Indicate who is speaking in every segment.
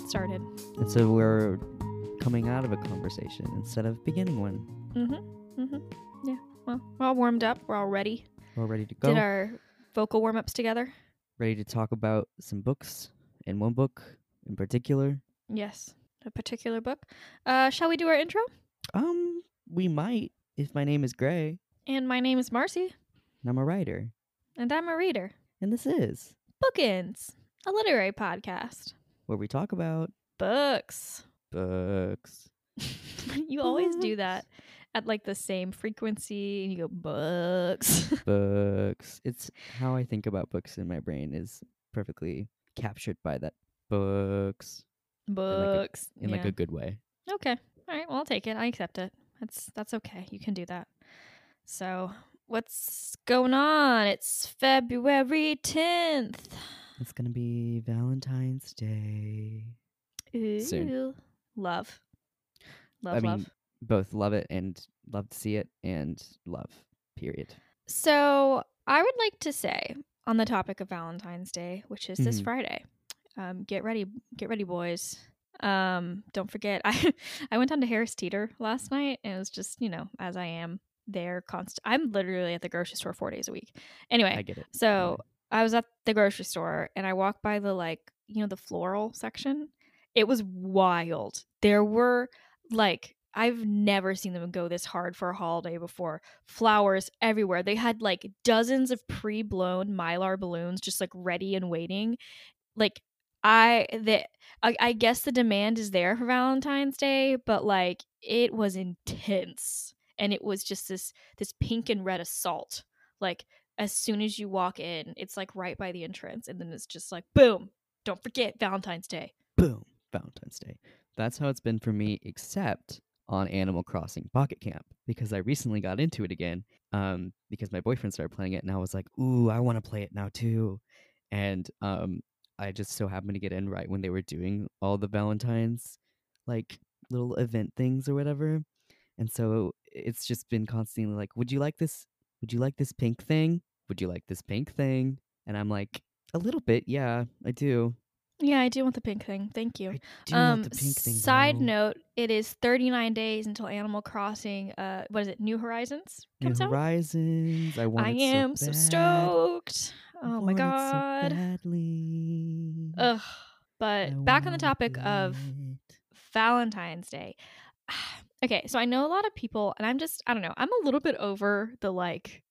Speaker 1: pod started.
Speaker 2: And so we're coming out of a conversation instead of beginning one.
Speaker 1: Mm-hmm. Mm-hmm. Yeah. Well, we're all warmed up. We're all ready.
Speaker 2: We're ready to go.
Speaker 1: Did our vocal warm ups together?
Speaker 2: ready to talk about some books and one book in particular.
Speaker 1: Yes. A particular book. Uh, shall we do our intro?
Speaker 2: Um, we might if my name is Gray
Speaker 1: And my name is Marcy,
Speaker 2: and I'm a writer.
Speaker 1: and I'm a reader.
Speaker 2: And this is
Speaker 1: Bookends, a literary podcast.
Speaker 2: Where we talk about
Speaker 1: Books.
Speaker 2: books.
Speaker 1: you always do that at like the same frequency, and you go books.
Speaker 2: books. It's how I think about books in my brain is perfectly captured by that books
Speaker 1: books.
Speaker 2: in like
Speaker 1: Yeah.
Speaker 2: a good way.
Speaker 1: Okay. All right. Well, I'll take it. I accept it. That's that's okay. You can do that. So, what's going on? It's February 10th.
Speaker 2: It's gonna be Valentine's Day.
Speaker 1: Ooh.
Speaker 2: Soon.
Speaker 1: Love. Love,
Speaker 2: I mean,
Speaker 1: love.
Speaker 2: both love it and love to see it and love. Period.
Speaker 1: So, I would like to say on the topic of Valentine's Day, which is this
Speaker 2: Mhm.
Speaker 1: Friday. Um, get ready, get ready, boys. Um, don't forget, I I went down to Harris Teeter last night, and it was just you know as I am there constant. I'm literally at the grocery store four days a week. Anyway,
Speaker 2: I get it.
Speaker 1: So I was at the grocery store and I walked by the like, you know, the floral section. It was wild. There were like I've never seen them go this hard for a holiday before. Flowers everywhere. They had like dozens of pre-blown mylar balloons just like ready and waiting. Like I the I, I guess the demand is there for Valentine's Day, but like it was intense. And it was just this this pink and red assault. Like as soon as you walk in, it's like right by the entrance, and then it's just like boom. Don't forget Valentine's Day.
Speaker 2: boom, Valentine's Day. That's how it's been for me, except on Animal Crossing Pocket Camp because I recently got into it again. Um, because my boyfriend started playing it, and I was like, "Ooh, I want to play it now too." And um, I just so happened to get in right when they were doing all the Valentine's like little event things or whatever. And so it's just been constantly like, "Would you like this? Would you like this pink thing? Would you like this pink thing?" And I'm like, "A little bit, yeah, I do."
Speaker 1: Yeah, I do want the pink thing. Thank you.
Speaker 2: I do want the pink thing.
Speaker 1: Um, Side
Speaker 2: though.
Speaker 1: note: It is 39 days until Animal Crossing. Uh, what is it? New Horizons comes
Speaker 2: New
Speaker 1: out.
Speaker 2: Horizons. I want
Speaker 1: I
Speaker 2: it
Speaker 1: am
Speaker 2: so,
Speaker 1: so, stoked.
Speaker 2: I
Speaker 1: Oh my
Speaker 2: it so
Speaker 1: god.
Speaker 2: badly.
Speaker 1: Ugh.
Speaker 2: I
Speaker 1: But back on the topic of. Valentine's Day. okay, so I know a lot of people, and I'm just, I don't know, I'm a little bit over the like,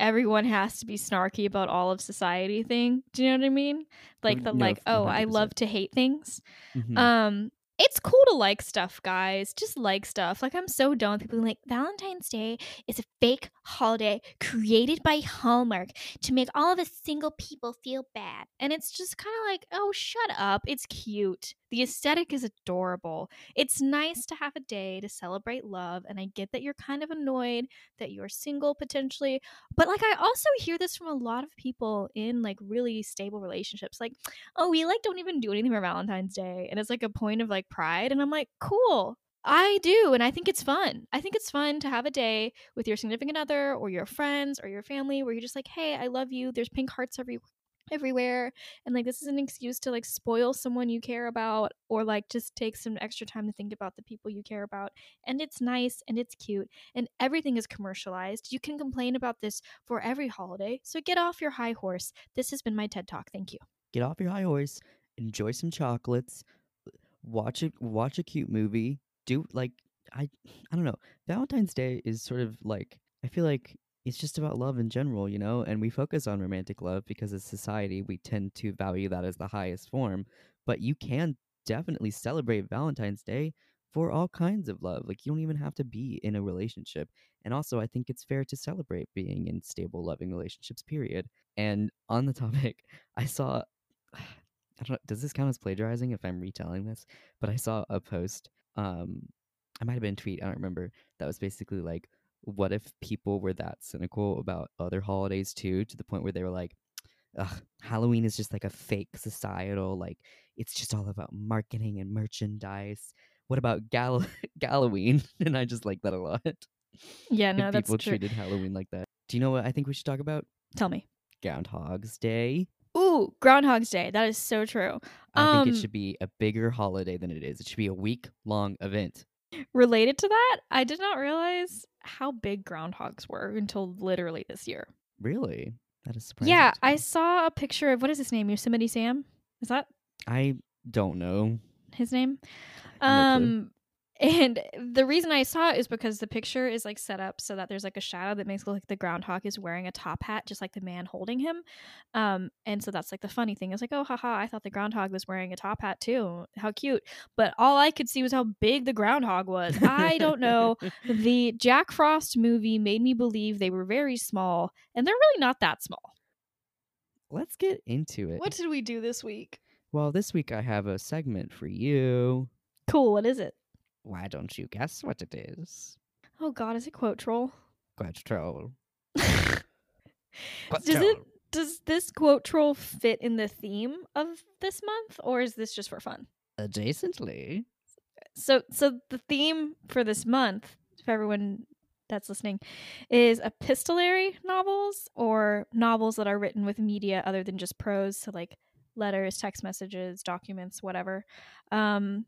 Speaker 1: everyone has to be snarky about all of society thing. Do you know what I mean? Like the
Speaker 2: no,
Speaker 1: like, oh, I
Speaker 2: 100%.
Speaker 1: love to hate things.
Speaker 2: Mhm.
Speaker 1: Um, it's cool to like stuff, guys. Just like stuff. Like I'm so done with people being like Valentine's Day is a fake holiday created by Hallmark to make all of us single people feel bad. And it's just kind of like, oh, shut up. It's cute. The aesthetic is adorable. It's nice to have a day to celebrate love. And I get that you're kind of annoyed that you're single potentially. But like, I also hear this from a lot of people in like really stable relationships. Like, oh, we like don't even do anything for Valentine's Day. And it's like a point of like pride. And I'm like, cool. I do. And I think it's fun. I think it's fun to have a day with your significant other or your friends or your family where you're just like, hey, I love you. There's pink hearts every everywhere and like this is an excuse to like spoil someone you care about or like just take some extra time to think about the people you care about and it's nice and it's cute and everything is commercialized you can complain about this for every holiday so get off your high horse this has been my ted talk thank you
Speaker 2: Get off your high horse. Enjoy some chocolates. Watch a watch a cute movie. Do like I I don't know. Valentine's Day is sort of like I feel like it's just about love in general, you know, and we focus on romantic love because as society we tend to value that as the highest form. But you can definitely celebrate Valentine's Day for all kinds of love. Like you don't even have to be in a relationship. And also I think it's fair to celebrate being in stable, loving relationships, period. And on the topic, I saw I don't know, does this count as plagiarizing if I'm retelling this? But I saw a post, um, I might have been a tweet, I don't remember, that was basically like, what if people were that cynical about other holidays too, to the point where they were like, Ugh, Halloween is just like a fake societal, like it's just all about marketing and merchandise. What about Gal Halloween? and I just like that a lot.
Speaker 1: yeah
Speaker 2: if
Speaker 1: no that's true.
Speaker 2: people
Speaker 1: true
Speaker 2: treated Halloween like that. Do you know what I think we should talk about?
Speaker 1: tell me
Speaker 2: Groundhog's Day.
Speaker 1: Ooh, Groundhog's Day. That is so true.
Speaker 2: I think
Speaker 1: Um,
Speaker 2: it should be a bigger holiday than it is. It should be a week long event.
Speaker 1: Related to that, I did not realize how big groundhogs were until literally this year.
Speaker 2: Really? That is surprising.
Speaker 1: Yeah, I saw a picture of what is his name? Yosemite Sam? Is that
Speaker 2: I don't know.
Speaker 1: his name?
Speaker 2: No.
Speaker 1: Um and the reason I saw it is because the picture is like set up so that there's like a shadow that makes it look like the groundhog is wearing a top hat, just like the man holding him. Um, and so that's like the funny thing. It's like, oh haha, I thought the groundhog was wearing a top hat too. How cute. But all I could see was how big the groundhog was. I don't know. the Jack Frost movie made me believe they were very small, and they're really not that small.
Speaker 2: Let's get into it.
Speaker 1: What did we do this week?
Speaker 2: Well, this week I have a segment for you.
Speaker 1: Cool, what is it?
Speaker 2: Why don't you guess what it is?
Speaker 1: Oh god, is it quote troll?
Speaker 2: Quote troll.
Speaker 1: Does it does this quote troll fit in the theme of this month or is this just for fun?
Speaker 2: Adjacently.
Speaker 1: So so the theme for this month, for everyone that's listening, is epistolary novels or novels that are written with media other than just prose, so like letters, text messages, documents, whatever. Um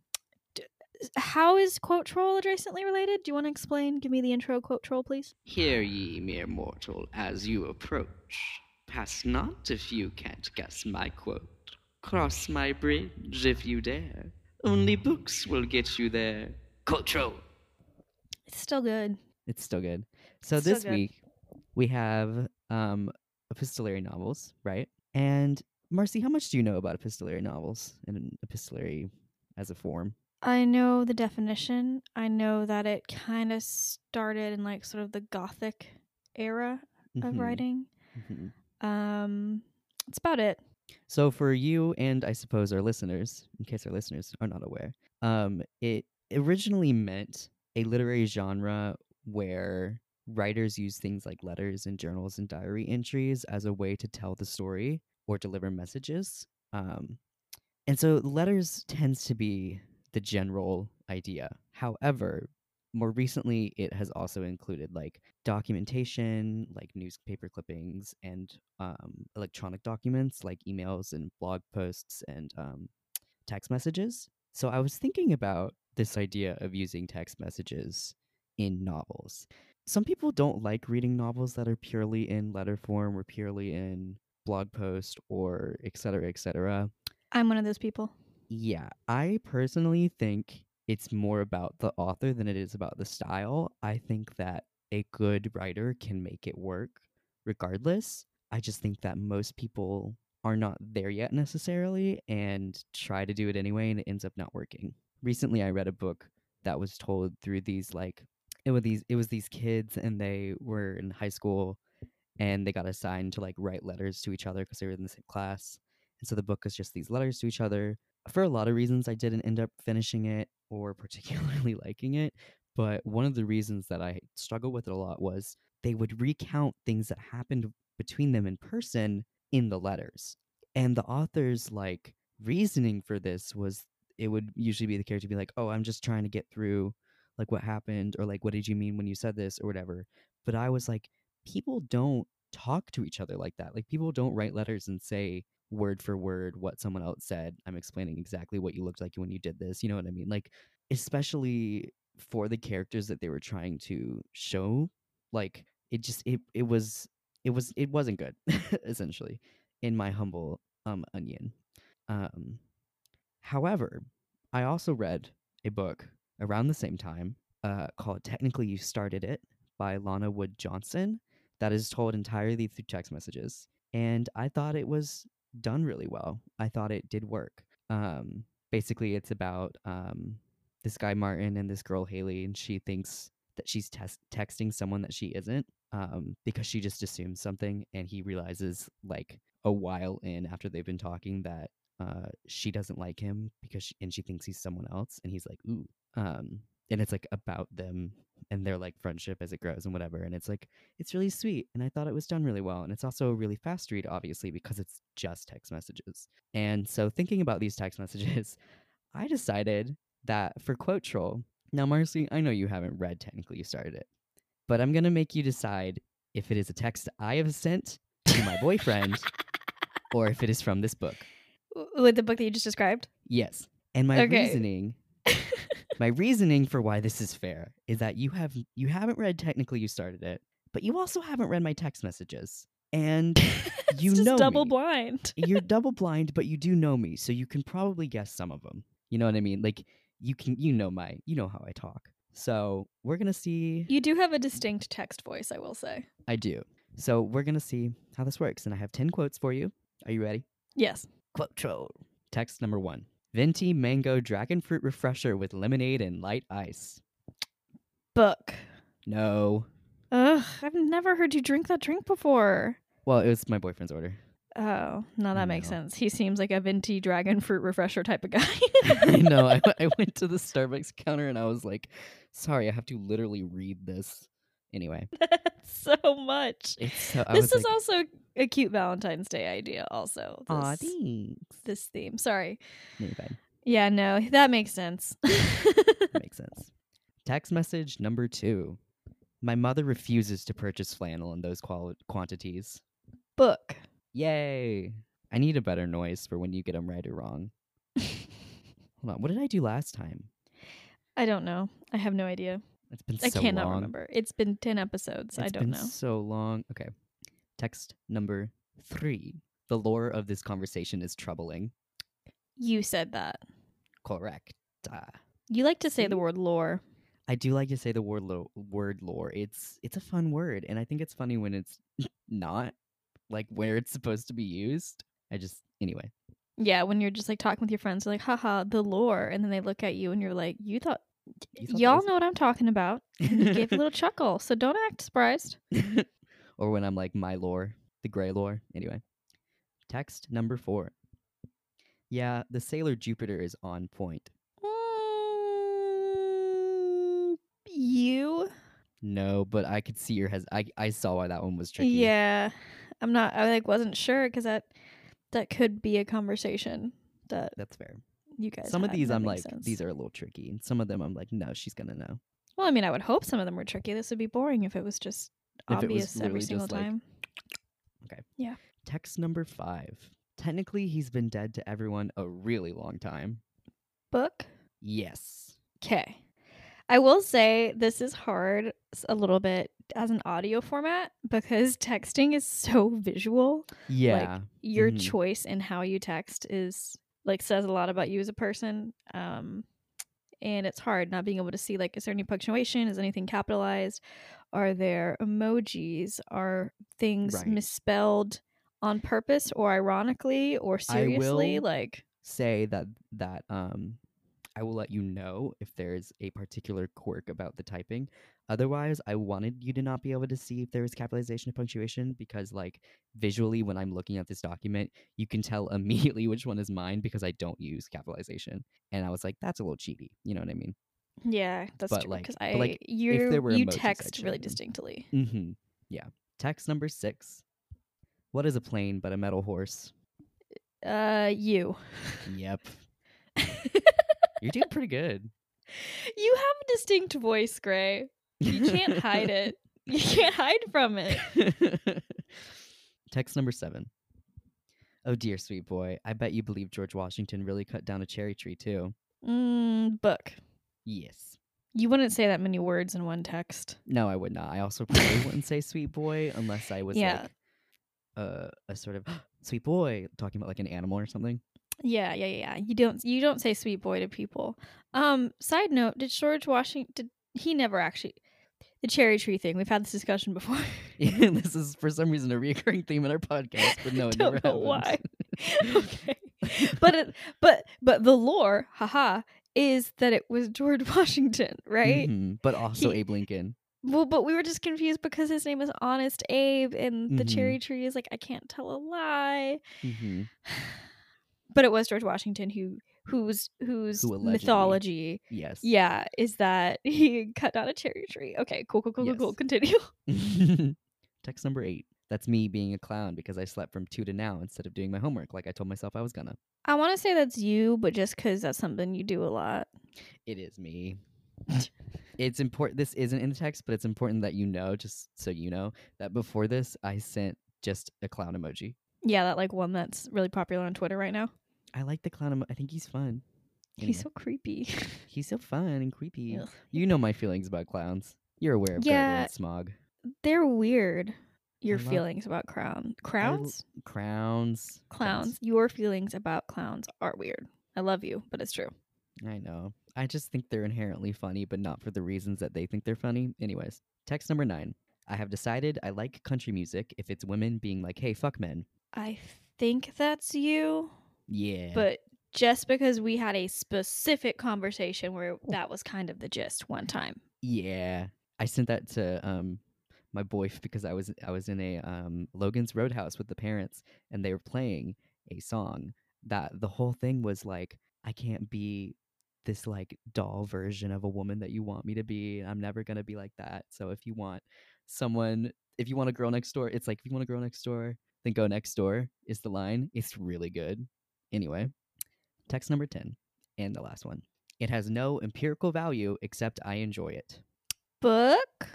Speaker 1: how is quote troll adjacently related? Do you want to explain? Give me the intro quote troll, please.
Speaker 3: Hear ye, mere mortal, as you approach. Pass not if you can't guess my quote. Cross my bridge if you dare. Only books will get you there. Control.
Speaker 1: It's still good.
Speaker 2: It's still good. So
Speaker 1: It's
Speaker 2: this
Speaker 1: good.
Speaker 2: week we have um epistolary novels, right? And Marcy, how much do you know about epistolary novels and epistolary as a form?
Speaker 1: I know the definition. I know that it kind of started in like sort of the gothic era of
Speaker 2: Mhm,
Speaker 1: writing.
Speaker 2: mhm.
Speaker 1: Um that's about it.
Speaker 2: So for you and I suppose our listeners, in case our listeners are not aware, um, it originally meant a literary genre where writers use things like letters and journals and diary entries as a way to tell the story or deliver messages. Um, and so letters tends to be the general idea. However, more recently, it has also included like documentation, like newspaper clippings, and um, electronic documents like emails and blog posts and um, text messages. So I was thinking about this idea of using text messages in novels. Some people don't like reading novels that are purely in letter form or purely in blog post or et cetera, et cetera.
Speaker 1: I'm one of those people.
Speaker 2: Yeah, I personally think it's more about the author than it is about the style. I think that a good writer can make it work regardless. I just think that most people are not there yet necessarily and try to do it anyway and it ends up not working. Recently I read a book that was told through these like it was these it was these kids and they were in high school and they got assigned to like write letters to each other because they were in the same class. And so the book is just these letters to each other. For a lot of reasons, I didn't end up finishing it or particularly liking it. But one of the reasons that I struggled with it a lot was they would recount things that happened between them in person in the letters. And the author's like reasoning for this was it would usually be the character be like, "Oh, I'm just trying to get through like what happened or like what did you mean when you said this or whatever." But I was like, people don't talk to each other like that. Like people don't write letters and say word for word what someone else said. I'm explaining exactly what you looked like when you did this. You know what I mean? Like especially for the characters that they were trying to show, like it just it it was it was it wasn't good essentially in my humble um onion. Um however, I also read a book around the same time uh called Technically You Started It by Lana Wood Johnson that is told entirely through text messages. And I thought it was done really well. I thought it did work. Um, basically, it's about um, this guy Martin and this girl Haley, and she thinks that she's tes- texting someone that she isn't um, because she just assumes something, and he realizes like a while in after they've been talking that uh, she doesn't like him because she, and she thinks he's someone else, and he's like, ooh. Um, and it's like about them and their like friendship as it grows and whatever. And it's like it's really sweet, and I thought it was done really well. And it's also a really fast read, obviously, because it's just text messages. And so thinking about these text messages, I decided that for quote troll. Now, Marcy, I know you haven't read technically you started it, but I'm gonna make you decide if it is a text I have sent to my boyfriend or if it is from this book.
Speaker 1: With the book that you just described?
Speaker 2: Yes. And my
Speaker 1: Okay.
Speaker 2: reasoning my reasoning for why this is fair is that you have you haven't read technically you started it, but you also haven't read my text messages. And You know
Speaker 1: double
Speaker 2: me.
Speaker 1: blind.
Speaker 2: you're double blind, but you do know me, so you can probably guess some of them. You know what I mean? Like you can you know my you know how I talk. So we're gonna see
Speaker 1: You do have a distinct text voice, I will say.
Speaker 2: I do. So we're gonna see how this works. And I have ten quotes for you. Are you ready?
Speaker 1: Yes.
Speaker 2: Quote troll. Text number one. Venti mango dragon fruit refresher with lemonade and light ice.
Speaker 1: Book.
Speaker 2: No.
Speaker 1: Ugh, I've never heard you drink that drink before.
Speaker 2: Well, it was my boyfriend's order.
Speaker 1: Oh, no, that makes
Speaker 2: No.
Speaker 1: sense. He seems like a venti dragon fruit refresher type of guy.
Speaker 2: I know. I, I went to the Starbucks counter and I was like, sorry, I have to literally read this. Anyway,
Speaker 1: That's so much.
Speaker 2: it's so,
Speaker 1: this is
Speaker 2: like,
Speaker 1: also a cute Valentine's Day idea, also. This,
Speaker 2: Aw, thanks.
Speaker 1: this theme. Sorry.
Speaker 2: No.
Speaker 1: Yeah, no, that makes sense.
Speaker 2: Makes sense. Text message number two. My mother refuses to purchase flannel in those quali- quantities.
Speaker 1: Book.
Speaker 2: Yay! I need a better noise for when you get them right or wrong. Hold on. What did I do last time?
Speaker 1: I don't know. I have no idea.
Speaker 2: It's been
Speaker 1: I
Speaker 2: so
Speaker 1: cannot
Speaker 2: long.
Speaker 1: remember. It's been 10 episodes. I don't
Speaker 2: been
Speaker 1: know.
Speaker 2: so long. Okay. Text number three. The lore of this conversation is troubling.
Speaker 1: You said that.
Speaker 2: Correct. Ah.
Speaker 1: You like to say the word lore.
Speaker 2: I do like to say the word lo- word lore. It's it's a fun word, and I think it's funny when it's not like where it's supposed to be used. I just anyway.
Speaker 1: Yeah, when you're just like talking with your friends, you're like, haha, the lore. And then they look at you and you're like, you thought,
Speaker 2: You thought that
Speaker 1: y'all know what I'm talking about. And you gave a little chuckle. So don't act surprised.
Speaker 2: or when I'm like my lore, the gray lore. Anyway, text number four. Yeah, the sailor Jupiter is on point.
Speaker 1: Mm, you?
Speaker 2: No, but I could see your hes. I I saw why that one was tricky.
Speaker 1: Yeah. I'm not, I like wasn't sure because that, that could be a conversation that
Speaker 2: that's fair.
Speaker 1: You guys
Speaker 2: Some of these I'm like
Speaker 1: sense.
Speaker 2: these are a little tricky, and some of them I'm like, no, she's gonna know.
Speaker 1: Well, I mean, I would hope some of them were tricky. This would be boring if it was just
Speaker 2: If it was
Speaker 1: obvious every single
Speaker 2: time. like,
Speaker 1: Yeah.
Speaker 2: Text number five. Technically, he's been dead to everyone a really long time.
Speaker 1: Book.
Speaker 2: Yes.
Speaker 1: Okay. I will say this is hard a little bit as an audio format because texting is so visual.
Speaker 2: Yeah.
Speaker 1: Like Your
Speaker 2: Mhm.
Speaker 1: choice in how you text is like says a lot about you as a person. Um and it's hard not being able to see like is there any punctuation? Is anything capitalized? Are there emojis? Are things
Speaker 2: Right.
Speaker 1: misspelled on purpose or ironically or seriously?
Speaker 2: will-
Speaker 1: Like
Speaker 2: Say that that um, I will let you know if there's a particular quirk about the typing. Otherwise, I wanted you to not be able to see if there was capitalization or punctuation because, like, visually, when I'm looking at this document, you can tell immediately which one is mine because I don't use capitalization. And I was like, that's a little cheaty. You know what I mean?
Speaker 1: Yeah, that's
Speaker 2: But,
Speaker 1: true. Because
Speaker 2: but,
Speaker 1: I
Speaker 2: like,
Speaker 1: you you text
Speaker 2: show
Speaker 1: really distinctly.
Speaker 2: Mm-hmm. Yeah. Text number six. What is a plane but a metal horse?
Speaker 1: Uh, you.
Speaker 2: Yep. You're doing pretty good.
Speaker 1: you have a distinct voice, Gray. You can't hide it. You can't hide from it.
Speaker 2: Text number seven. Oh dear, sweet boy. I bet you believe George Washington really cut down a cherry tree too.
Speaker 1: Mm, book.
Speaker 2: Yes.
Speaker 1: You wouldn't say that many words in one text.
Speaker 2: No, I would not. I also probably wouldn't say sweet boy unless I was
Speaker 1: Yeah.
Speaker 2: like uh, a sort of sweet boy talking about like an animal or something.
Speaker 1: Yeah, yeah, yeah. You don't you don't say sweet boy to people. Um, side note, did George Washington did he never actually the cherry tree thing. We've had this discussion before.
Speaker 2: this is for some reason a recurring theme in our podcast, but no, it
Speaker 1: Don't
Speaker 2: never
Speaker 1: know why. okay. But it, but but the lore, haha, is that it was George Washington, right?
Speaker 2: Mhm, But also
Speaker 1: He-
Speaker 2: Abe Lincoln.
Speaker 1: Well, but we were just confused because his name is Honest Abe, and the
Speaker 2: Mhm.
Speaker 1: cherry tree is like I can't tell a lie.
Speaker 2: hmm
Speaker 1: But it was George Washington who whose whose
Speaker 2: Who
Speaker 1: mythology,
Speaker 2: Yes.
Speaker 1: yeah, is that he cut down a cherry tree. Okay, cool, cool, cool, cool, cool. Continue.
Speaker 2: Text number eight. That's me being a clown because I slept from two to now instead of doing my homework like I told myself I was gonna.
Speaker 1: I want to say that's you, but just because that's something you do a lot.
Speaker 2: It is me. it's important. This isn't in the text, but it's important that you know, just so you know, that before this, I sent just a clown emoji.
Speaker 1: Yeah, that like one that's really popular on Twitter right now.
Speaker 2: I like the clown. Emo- I think he's fun.
Speaker 1: He's so creepy.
Speaker 2: he's so fun and creepy.
Speaker 1: Ugh.
Speaker 2: You know my feelings about clowns. You're aware of
Speaker 1: Yeah.
Speaker 2: Smog.
Speaker 1: They're weird. Your
Speaker 2: love-
Speaker 1: feelings about crown
Speaker 2: I l-
Speaker 1: crowns,
Speaker 2: Crowns.
Speaker 1: clowns. Your feelings about clowns are weird. I love you, but it's true.
Speaker 2: I know. I just think they're inherently funny, but not for the reasons that they think they're funny. Anyways, text number nine. I have decided I like country music if it's women being like, hey, fuck men.
Speaker 1: I think that's you,
Speaker 2: Yeah.
Speaker 1: but just because we had a specific conversation where that was kind of the gist one time.
Speaker 2: Yeah, I sent that to um my boy because I was I was in a um Logan's Roadhouse with the parents and they were playing a song that the whole thing was like I can't be this like doll version of a woman that you want me to be. I'm never gonna be like that. So if you want someone, if you want a girl next door, it's like if you want a girl next door, then go next door is the line. It's really good. Anyway, text number ten and the last one. It has no empirical value except I enjoy it.
Speaker 1: Book?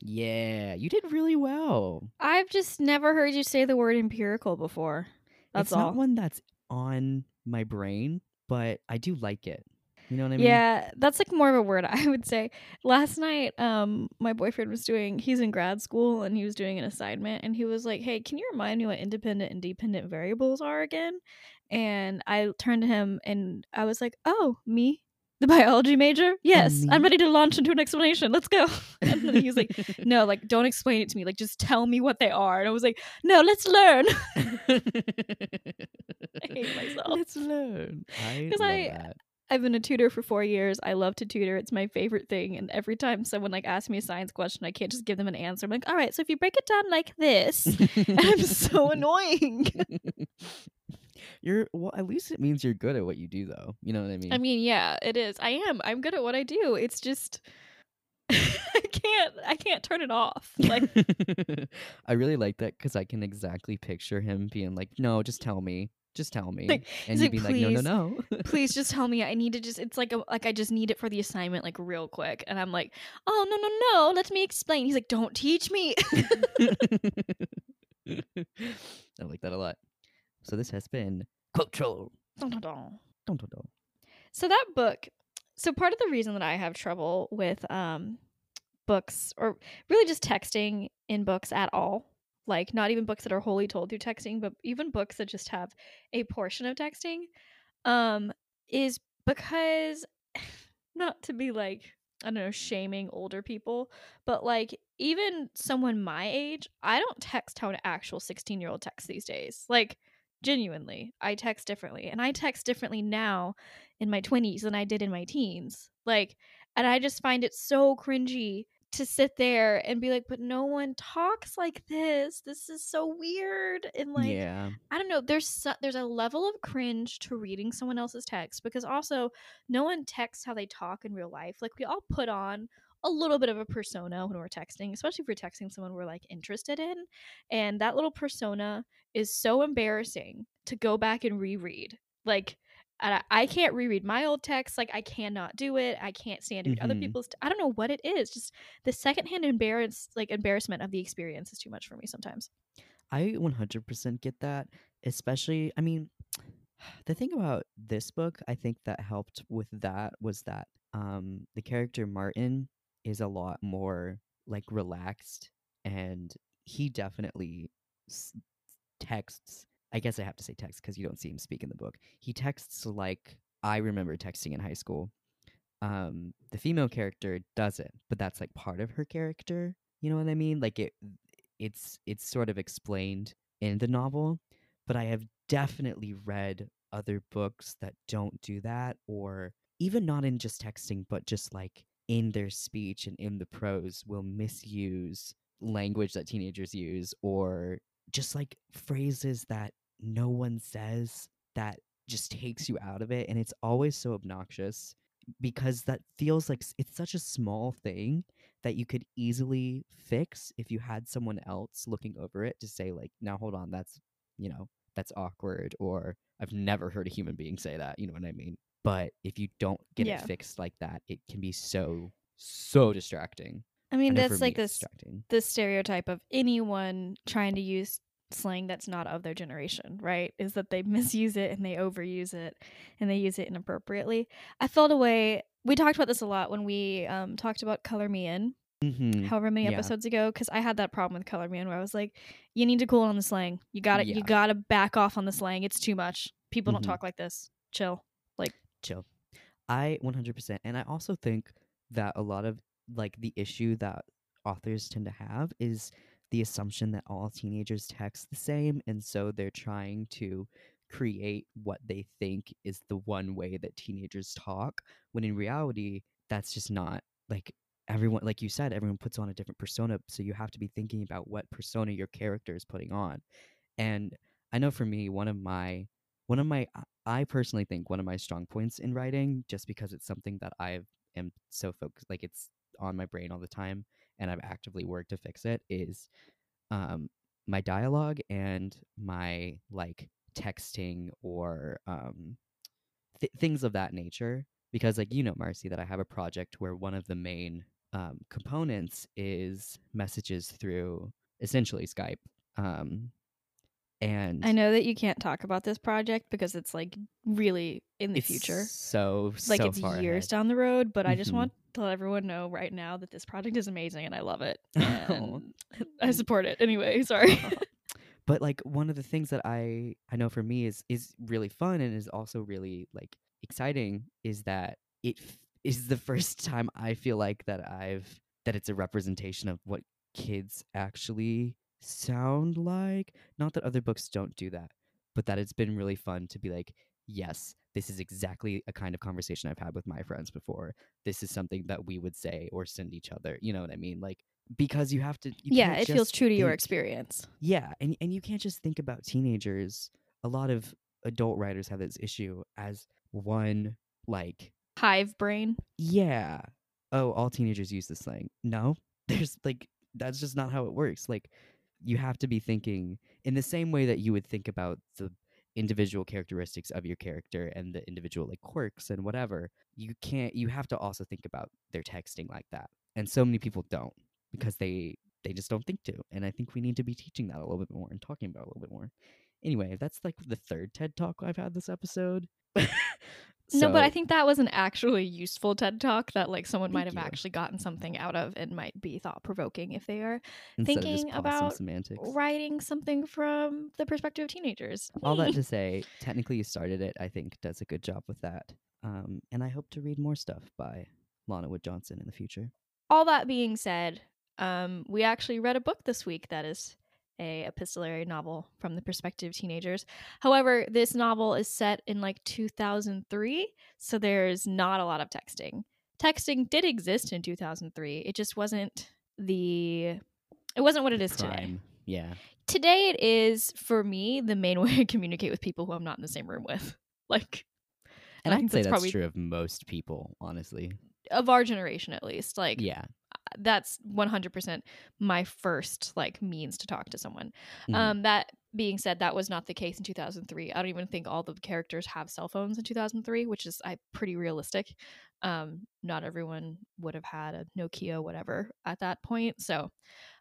Speaker 2: Yeah, you did really well.
Speaker 1: I've just never heard you say the word empirical before. That's
Speaker 2: it's
Speaker 1: all.
Speaker 2: not one that's on my brain, but I do like it. You know what I mean?
Speaker 1: Yeah, that's like more of a word I would say. Last night, um, my boyfriend was doing he's in grad school and he was doing an assignment and he was like, Hey, can you remind me what independent and dependent variables are again? And I turned to him and I was like, Oh, me? The biology major? Yes. I'm ready to launch into an explanation. Let's go. And then he was like, No, like don't explain it to me. Like just tell me what they are. And I was like, No, let's learn. I hate myself.
Speaker 2: Let's learn. I
Speaker 1: 'Cause
Speaker 2: love
Speaker 1: I-
Speaker 2: that.
Speaker 1: I've been a tutor for four years. I love to tutor. It's my favorite thing. And every time someone like asks me a science question, I can't just give them an answer. I'm like, all right, so if you break it down like this, and I'm so annoying.
Speaker 2: You're well. At least it means you're good at what you do, though. You know what I mean?
Speaker 1: I mean, yeah, it is. I am. I'm good at what I do. It's just I can't. I can't turn it off. Like,
Speaker 2: I really like that because I can exactly picture him being like, "No, just tell me, just tell me,"
Speaker 1: Like,
Speaker 2: and you'd be
Speaker 1: like,
Speaker 2: like, "No, no, no."
Speaker 1: please just tell me. I need to just. It's like a, like I just need it for the assignment, like real quick. And I'm like, oh no no no, let me explain. He's like, don't teach me.
Speaker 2: I like that a lot. So this has been quote troll.
Speaker 1: Dun, dun, dun.
Speaker 2: Dun, dun, dun.
Speaker 1: So that book, so part of the reason that I have trouble with um books or really just texting in books at all, like not even books that are wholly told through texting, but even books that just have a portion of texting, um, is because not to be like I don't know, shaming older people, but like even someone my age, I don't text how an actual 16 year old texts these days. Like, genuinely, I text differently. And I text differently now in my 20s than I did in my teens. Like, and I just find it so cringy to sit there and be like, but no one talks like this. This is so weird. And like,
Speaker 2: yeah,
Speaker 1: I don't know. There's so, there's a level of cringe to reading someone else's text because also no one texts how they talk in real life. Like we all put on a little bit of a persona when we're texting, especially if we're texting someone we're like interested in, and that little persona is so embarrassing to go back and reread. Like. I, I can't reread my old texts. Like I cannot do it. I can't stand to read other
Speaker 2: Mhm.
Speaker 1: people's. I don't know what it is. Just the secondhand embarrass, like embarrassment of the experience, is too much for me sometimes.
Speaker 2: I 100% get that. Especially, I mean, the thing about this book, I think that helped with that was that um, the character Martin is a lot more like relaxed, and he definitely s- texts. I guess I have to say text because you don't see him speak in the book. He texts like I remember texting in high school. Um, the female character doesn't, but that's like part of her character. You know what I mean? Like it, it's it's sort of explained in the novel, but I have definitely read other books that don't do that, or even not in just texting, but just like in their speech and in the prose will misuse language that teenagers use, or just like phrases that no one says that just takes you out of it, and it's always so obnoxious because that feels like it's such a small thing that you could easily fix if you had someone else looking over it to say like now hold on that's you know that's awkward or i've never heard a human being say that you know what i mean but if you don't get
Speaker 1: Yeah.
Speaker 2: it fixed like that it can be so so distracting
Speaker 1: I mean,
Speaker 2: I
Speaker 1: that's
Speaker 2: for me
Speaker 1: like this the stereotype of anyone trying to use slang that's not of their generation, right? Is that they misuse it and they overuse it and they use it inappropriately. I felt a way. We talked about this a lot when we um, talked about Color Me In,
Speaker 2: Mm-hmm.
Speaker 1: however many
Speaker 2: Yeah.
Speaker 1: episodes ago, because I had that problem with Color Me In where I was like, you need to cool on the slang. You got to
Speaker 2: Yeah.
Speaker 1: You got to back off on the slang. It's too much. People don't
Speaker 2: Mhm.
Speaker 1: talk like this. Chill.
Speaker 2: Chill. I 100%. And I also think that a lot of like the issue that authors tend to have is the assumption that all teenagers text the same. And so they're trying to create what they think is the one way that teenagers talk, when in reality, that's just not like everyone, like you said, everyone puts on a different persona. So you have to be thinking about what persona your character is putting on. And I know for me, one of my one of my uh, I personally think one of my strong points in writing, just because it's something that I am so focused, like it's on my brain all the time, and I've actively worked to fix it, is um, my dialogue and my like texting or um, th- things of that nature. Because, like you know, Marcy, that I have a project where one of the main um, components is messages through essentially Skype. Um, and
Speaker 1: I know that you can't talk about this project because it's like really in the future.
Speaker 2: so
Speaker 1: Like
Speaker 2: so
Speaker 1: it's years
Speaker 2: ahead.
Speaker 1: down the road, but I just
Speaker 2: Mhm.
Speaker 1: want to let everyone know right now that this project is amazing and I love it. I support it anyway. Sorry.
Speaker 2: but like one of the things that I I know for me is is really fun and is also really like exciting is that it f- is the first time I feel like that I've that it's a representation of what kids actually sound like. Not that other books don't do that, but that it's been really fun to be like, yes, this is exactly a kind of conversation I've had with my friends before. This is something that we would say or send each other. You know what I mean? Like because you have to. You
Speaker 1: yeah, it feels true to your experience.
Speaker 2: yeah, and and you can't just think about teenagers. A lot of adult writers have this issue as one like,
Speaker 1: Hive brain.
Speaker 2: yeah, oh, all teenagers use this slang. No, there's like that's just not how it works. Like you have to be thinking in the same way that you would think about the individual characteristics of your character and the individual like quirks and whatever. You can't you have to also think about their texting like that. And so many people don't because they they just don't think to. And I think we need to be teaching that a little bit more and talking about a little bit more. Anyway, that's like the third TED talk I've had this episode.
Speaker 1: no, but I think that was an actually useful TED talk that like someone might have
Speaker 2: you.
Speaker 1: actually gotten something out of and might be thought provoking if they are
Speaker 2: instead
Speaker 1: thinking about
Speaker 2: semantics.
Speaker 1: writing something from the perspective of teenagers.
Speaker 2: All that to say, technically you started it, I think does a good job with that. Um, and I hope to read more stuff by Lana Wood Johnson in the future.
Speaker 1: All that being said, um, we actually read a book this week that is a epistolary novel from the perspective of teenagers. However, this novel is set in like 2003, so there's not a lot of texting. Texting did exist in 2003. It just wasn't the it wasn't what it is today.
Speaker 2: Yeah.
Speaker 1: Today it is for me the main way to communicate with people who I'm not in the same room with. Like
Speaker 2: And
Speaker 1: I
Speaker 2: I'd
Speaker 1: think
Speaker 2: say
Speaker 1: that's
Speaker 2: that's
Speaker 1: probably-
Speaker 2: true of most people, honestly.
Speaker 1: of our generation at least. Like
Speaker 2: Yeah.
Speaker 1: That's 100% my first like means to talk to someone.
Speaker 2: Mhm.
Speaker 1: Um that being said that was not the case in 2003. I don't even think all the characters have cell phones in 2003, which is I pretty realistic. Um not everyone would have had a Nokia whatever at that point. So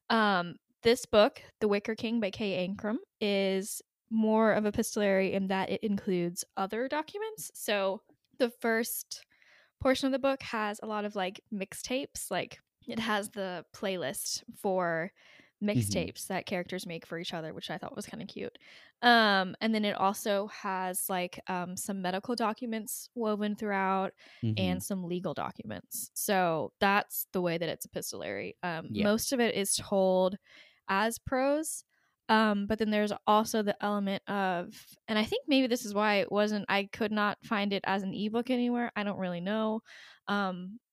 Speaker 1: um this book, The Wicker King by Kay Ancrum, is more of epistolary in that it includes other documents. So the first portion of the book has a lot of like mixtapes, like it has the playlist for mixtapes that characters make for each other, which I thought was kind of cute. Um, and then it also has like um, some medical documents woven throughout
Speaker 2: Mhm.
Speaker 1: and some legal documents. So that's the way that it's epistolary. Um,
Speaker 2: Yeah.
Speaker 1: Most of it is told as prose. Um, but then there's also the element of, and I think maybe this is why it wasn't, I could not find it as an ebook anywhere. I don't really know.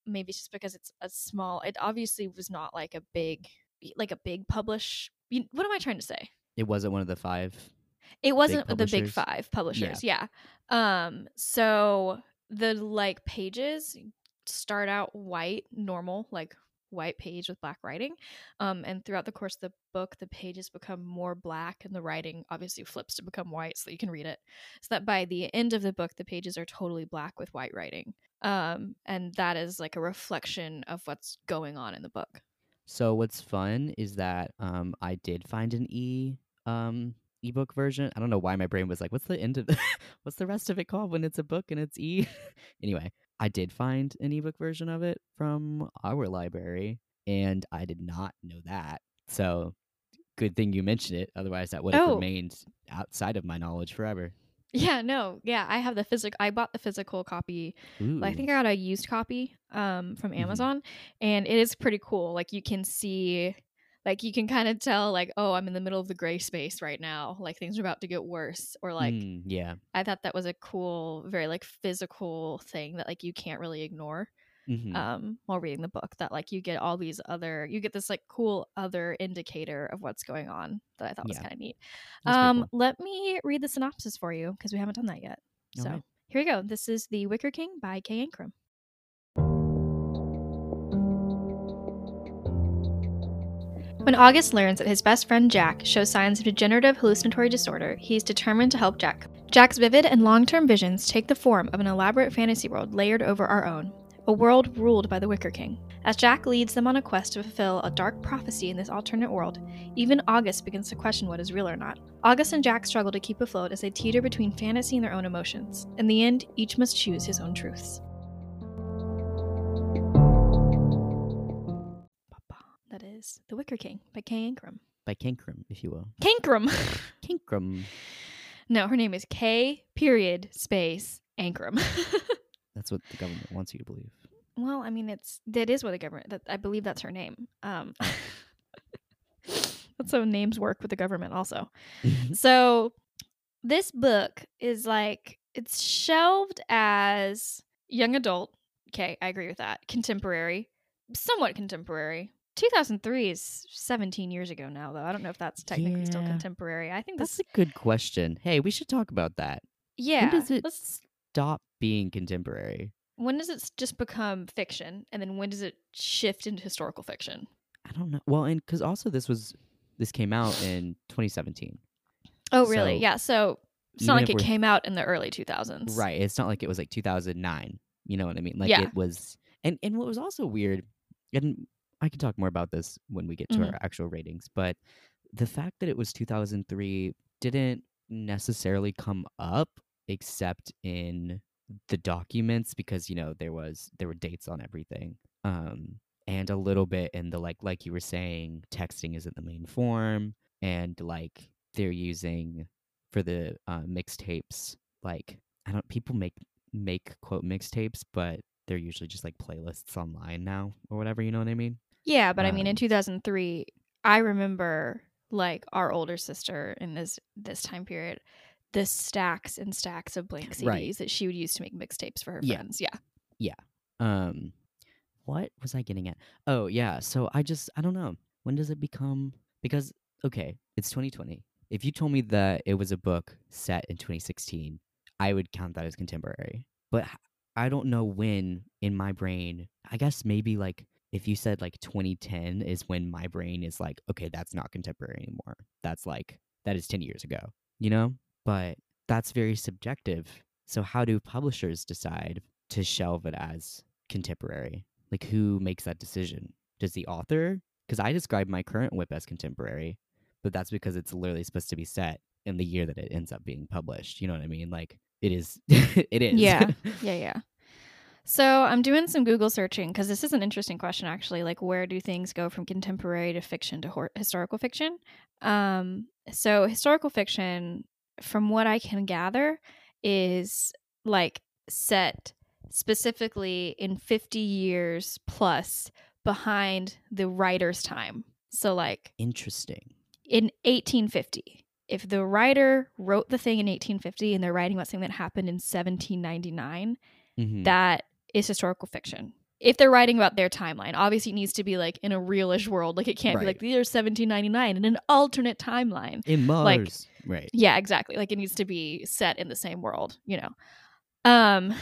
Speaker 1: Maybe it's just because it's a small, it obviously was not like a big, like a big publish. What am I trying to say?
Speaker 2: it wasn't one of the five.
Speaker 1: It wasn't the big five publishers. Yeah. Um. So the like pages start out white, normal, like white page with black writing. Um. And throughout the course of the book, the pages become more black, and the writing obviously flips to become white, so that you can read it. So that by the end of the book, the pages are totally black with white writing. Um. And that is like a reflection of what's going on in the book.
Speaker 2: So what's fun is that um, I did find an E um ebook version. I don't know why my brain was like, what's the end of the, what's the rest of it called when it's a book and it's e? anyway, I did find an ebook version of it from our library and I did not know that. So good thing you mentioned it. Otherwise that would have
Speaker 1: Oh.
Speaker 2: remained outside of my knowledge forever.
Speaker 1: Yeah, no, yeah, I have the physical. I bought the physical copy.
Speaker 2: Ooh.
Speaker 1: I think I got a used copy um from
Speaker 2: Mhm.
Speaker 1: Amazon, and it is pretty cool. Like you can see, like you can kind of tell, like oh, I'm in the middle of the gray space right now. Like things are about to get worse, or like
Speaker 2: Mm, yeah.
Speaker 1: I thought that was a cool, very like physical thing that like you can't really ignore
Speaker 2: Mhm.
Speaker 1: um while reading the book. That like you get all these other, you get this like cool other indicator of what's going on that I thought was kind of neat. Um,
Speaker 2: cool.
Speaker 1: let me read the synopsis for you because we haven't done that yet.
Speaker 2: All
Speaker 1: So
Speaker 2: right.
Speaker 1: here we go. This is The Wicker King by Kay Ancrum. When August learns that his best friend Jack shows signs of degenerative hallucinatory disorder, he is determined to help Jack. Jack's vivid and long term visions take the form of an elaborate fantasy world layered over our own, a world ruled by the Wicker King. As Jack leads them on a quest to fulfill a dark prophecy in this alternate world, even August begins to question what is real or not. August and Jack struggle to keep afloat as they teeter between fantasy and their own emotions. In the end, each must choose his own truths. That is The Wicker King by Kay Ancrum.
Speaker 2: By Kinkrum, if you will.
Speaker 1: Kankrum!
Speaker 2: Kinkrum.
Speaker 1: no, her name is K period space Ancrum.
Speaker 2: That's what the government wants you to believe.
Speaker 1: well, I mean, it's that is what the government. That I believe that's her name. Um, that's how names work with the government, also. So this book is like it's shelved as young adult. Okay, I agree with that. Contemporary, somewhat contemporary. 2003 is 17 years ago now, though. I don't know if that's technically still contemporary. I think
Speaker 2: That's
Speaker 1: this,
Speaker 2: a good question. Hey, we should talk about that.
Speaker 1: yeah.
Speaker 2: When does it
Speaker 1: let's-
Speaker 2: stop being contemporary?
Speaker 1: when does it just become fiction, and then when does it shift into historical fiction?
Speaker 2: I don't know. Well, and because also this was this came out in 2017,
Speaker 1: Oh, really?
Speaker 2: So,
Speaker 1: yeah. So it's not like it came out in the early 2000s,
Speaker 2: right? It's not like it was like 2009. You know what I mean? Like
Speaker 1: Yeah.
Speaker 2: it was. And and what was also weird, and I can talk more about this when we get to
Speaker 1: Mhm.
Speaker 2: our actual ratings, but the fact that it was 2003 didn't necessarily come up except in the documents because you know there was there were dates on everything um and a little bit in the like like you were saying texting isn't the main form and like they're using for the uh, mixtapes like i don't people make make quote mixtapes but they're usually just like playlists online now or whatever you know what i mean?
Speaker 1: Yeah, but I mean, in
Speaker 2: Um,
Speaker 1: 2003, I remember like our older sister in this this time period, the stacks and stacks of blank CDs
Speaker 2: Right.
Speaker 1: that she would use to make mixtapes for her
Speaker 2: Yeah.
Speaker 1: friends. Yeah. Yeah.
Speaker 2: Um what was i getting at oh yeah so i just i don't know when does it become because okay it's 2020 if you told me that it was a book set in 2016 i would count that as contemporary but I don't know when in my brain i guess maybe like if you said like 2010 is when my brain is like okay that's not contemporary anymore that's like that is 10 years ago you know but that's very subjective so how do publishers decide to shelve it as contemporary? Like, who makes that decision? Does the author? Because I describe my current whip as contemporary, but that's because it's literally supposed to be set in the year that it ends up being published. You know what I mean? Like, it is. it is.
Speaker 1: Yeah. Yeah, yeah. So I'm doing some Google searching because this is an interesting question, actually. Like, where do things go from contemporary to fiction to hor- historical fiction? Um, so historical fiction, from what I can gather, is like set specifically in 50 years plus behind the writer's time. So, like
Speaker 2: Interesting.
Speaker 1: in 1850, if the writer wrote the thing in 1850 and they're writing about something that happened in 1799,
Speaker 2: Mhm.
Speaker 1: that is historical fiction. If they're writing about their timeline, obviously it needs to be like in a realish world. Like it can't be like the year 1799 in an alternate timeline.
Speaker 2: in Mars.
Speaker 1: like-
Speaker 2: right.
Speaker 1: Yeah, exactly. Like it needs to be set in the same world, you know. Um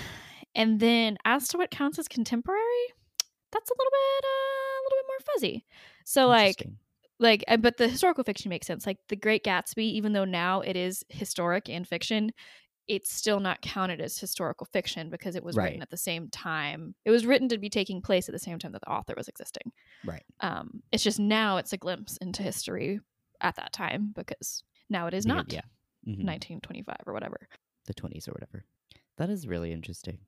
Speaker 1: and then as to what counts as contemporary, that's a little bit uh, a little bit more fuzzy. So like like uh, but the historical fiction makes sense like the great gatsby even though now it is historic and fiction it's still not counted as historical fiction because it was
Speaker 2: Right.
Speaker 1: written at the same time it was written to be taking place at the same time that the author was existing
Speaker 2: Right.
Speaker 1: um it's just now it's a glimpse into history at that time because Now it is not
Speaker 2: Yeah. Mhm.
Speaker 1: 1925 or whatever.
Speaker 2: the 20s or whatever. That is really interesting.